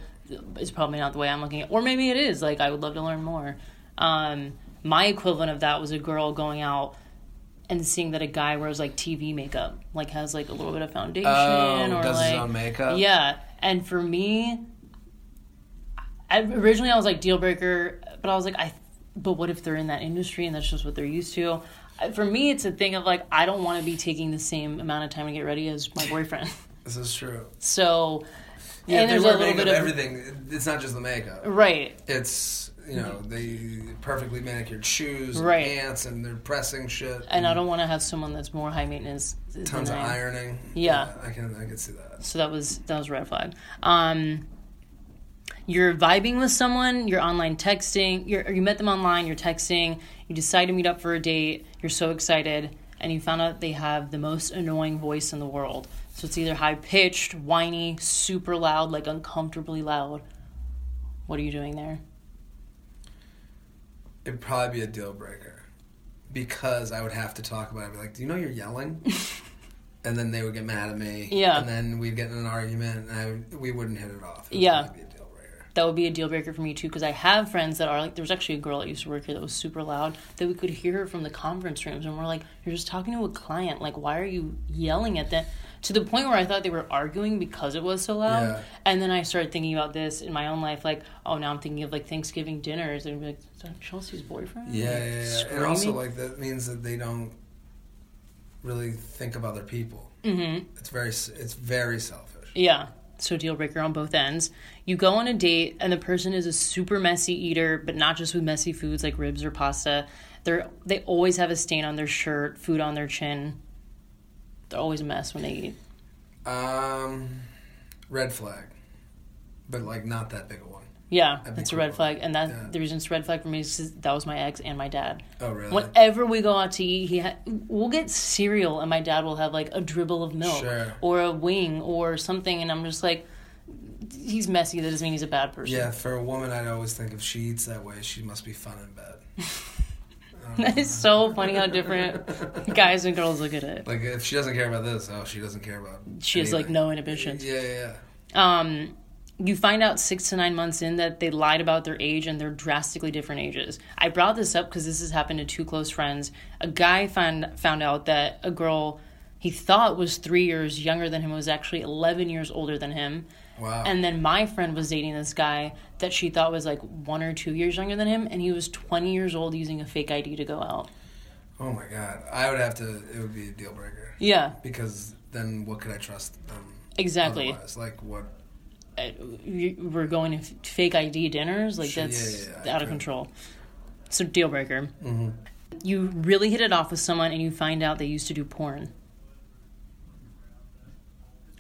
is probably not the way I'm looking at, it. or maybe it is. Like I would love to learn more. Um, my equivalent of that was a girl going out and seeing that a guy wears like TV makeup, like has like a little bit of foundation Oh, or does like his own makeup. yeah. And for me, I, originally I was like deal breaker, but I was like, I. But what if they're in that industry and that's just what they're used to? For me, it's a thing of like I don't want to be taking the same amount of time to get ready as my boyfriend. This is true. So, Yeah, and they there's wear a little makeup, bit of everything. It's not just the makeup. right, It's you know the perfectly manicured shoes, and Right. pants, and they're pressing shit. and I don't want to have someone that's more high maintenance. than tons of I ironing. Yeah. I can I can see that. So that was that was red flag. Um, you're vibing with someone, you're online texting, you're, you met them online, you're texting, you decide to meet up for a date, you're so excited, and you found out they have the most annoying voice in the world. So it's either high pitched, whiny, super loud, like uncomfortably loud. What are you doing there? It'd probably be a deal breaker because I would have to talk about it. I'd be like, "Do you know you're yelling?" [laughs] and then they would get mad at me. Yeah. And then we'd get in an argument, and I, we wouldn't hit it off. It would Yeah. be a deal breaker. That would be a deal breaker for me too, because I have friends that are like. There was actually a girl that used to work here that was super loud that we could hear her from the conference rooms, and we're like, "You're just talking to a client. Like, why are you yelling at them?" To the point where I thought they were arguing because it was so loud. Yeah. And then I started thinking about this in my own life, like, oh, now I'm thinking of like Thanksgiving dinners, and like, is that Chelsea's boyfriend? Yeah, Like, yeah, yeah. And also, like that means that they don't really think of other people. Mhm. It's very it's very selfish. Yeah. So deal breaker on both ends. You go on a date and the person is a super messy eater, but not just with messy foods like ribs or pasta. They're they always have a stain on their shirt, food on their chin. They're always a mess when they eat. Um, red flag, but like not that big a one. Yeah, That'd that's a red flag, and that Yeah. the reason it's a red flag for me is 'cause that was my ex and my dad. Oh really? Whenever we go out to eat, he ha- we'll get cereal, and my dad will have like a dribble of milk Sure. or a wing or something, and I'm just like, he's messy. That doesn't mean he's a bad person. Yeah, for a woman, I'd always think if she eats that way, she must be fun in bed. [laughs] [laughs] That is so funny how different guys and girls look at it. Like if she doesn't care about this, oh, she doesn't care about. She has like no inhibitions. Yeah, yeah. Um, you find out six to nine months in that they lied about their age and they're drastically different ages. I brought this up because this has happened to two close friends. A guy found found out that a girl he thought was three years younger than him was actually eleven years older than him. Wow. And then my friend was dating this guy that she thought was like one or two years younger than him, and he was 20 years old using a fake ID to go out. oh my god, I would have to. It would be a deal breaker Yeah, because then what could I trust them? exactly. Otherwise? Like what? Uh, We're going to fake ID dinners, like that's yeah, yeah, I out of control. So deal breaker. Mhm. You really hit it off with someone, and you find out they used to do porn.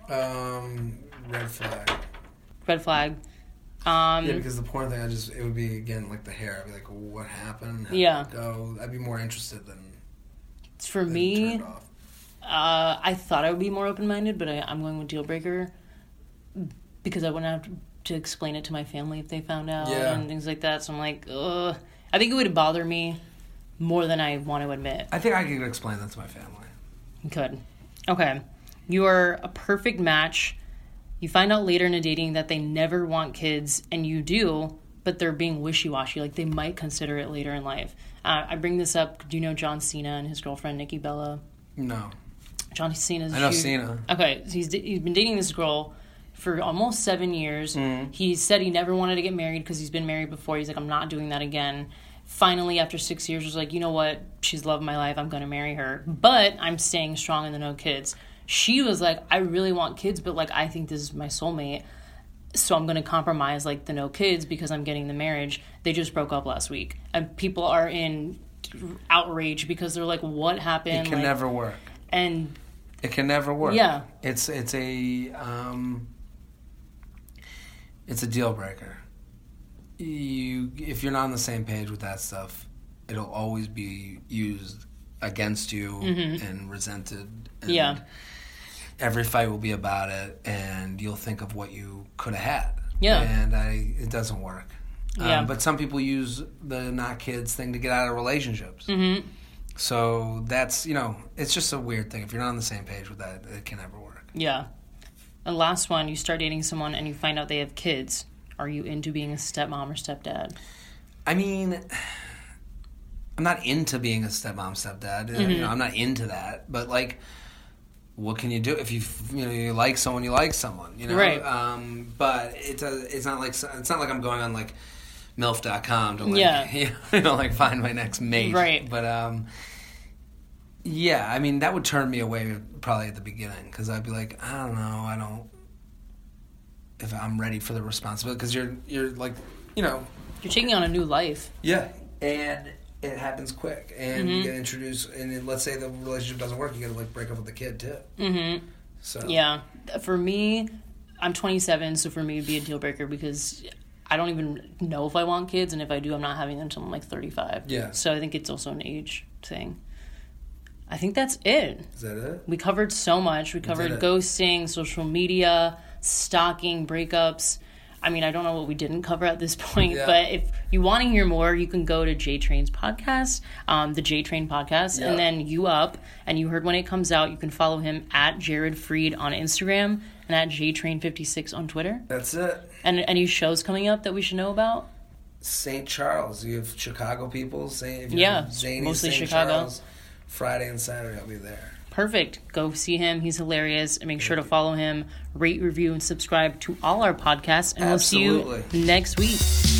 Um, red flag. Red flag. Um, Yeah, because the porn thing, I just it would be again like the hair. I'd be like, what happened? How Yeah. go. I'd be more interested than, for than me. Uh, I thought I would be more open minded, but I, I'm going with deal breaker because I wouldn't have to, to explain it to my family if they found out Yeah. and things like that. So I'm like, ugh. I think it would bother me more than I want to admit. I think I could explain that to my family. Good. Okay. You are a perfect match. You find out later in a dating that they never want kids, and you do, but they're being wishy washy. Like they might consider it later in life. Uh, I bring this up. Do you know John Cena and his girlfriend Nikki Bella? No, John Cena's. I know huge- Cena. Okay, so he's he's been dating this girl for almost seven years. Mm-hmm. He said he never wanted to get married because he's been married before. He's like, I'm not doing that again. Finally, after six years, was like, you know what? She's loved my life. I'm gonna marry her, but I'm staying strong in the no kids. She was like, I really want kids, but like, I think this is my soulmate. So I'm gonna compromise like the no kids because I'm getting the marriage. They just broke up last week, and people are in outrage because they're like, what happened? it can Like, never work. and It can never work. Yeah. It's it's a um it's a deal breaker. you if you're not on the same page with that stuff, it'll always be used against you and resented. And Mm-hmm. Yeah. Every fight will be about it, and you'll think of what you could have had. Yeah. And I, it doesn't work. Yeah. Um, but some people use the not kids thing to get out of relationships. Mm-hmm. So that's you know, it's just a weird thing. If you're not on the same page with that, it can never work. Yeah. And last one, you start dating someone and you find out they have kids. Are you into being a stepmom or stepdad? I mean, I'm not into being a stepmom, stepdad. Mm-hmm. You know, I'm not into that. But like, what can you do if you you know you like someone, you like someone, you know? Right. Um, but it's a, it's not like it's not like I'm going on like milf.com to like Yeah. [laughs] you know like find my next mate. Right. But um. Yeah, I mean that would turn me away probably at the beginning because I'd be like, I don't know, I don't if I'm ready for the responsibility because you're you're like, you know, You're taking on a new life. yeah, and it happens quick, and you Mhm. get introduced. And then let's say the relationship doesn't work, you got to like break up with the kid too. Mm-hmm. So Yeah. For me, I'm 27, so for me, it'd be a deal breaker because I don't even know if I want kids, and if I do, I'm not having them until I'm like 35. Yeah. So I think it's also an age thing. I think that's it. is that it? We covered so much. We covered ghosting, social media, stalking, breakups. I mean, I don't know what we didn't cover at this [laughs] point, Yeah. but if you want to hear more, you can go to J Train's podcast, um, the J Train podcast, Yeah. and then you up, and you heard when it comes out. You can follow him at Jared Freed on Instagram and at J Train fifty six on Twitter. That's it. And any shows coming up that we should know about? St. Charles. You have Chicago people. You're Yeah, Zany, mostly St. Chicago. Charles, Friday and Saturday, I'll be there. Perfect. Go see him. He's hilarious. And make sure to follow him, rate, review, and subscribe to all our podcasts. And we'll see you next week.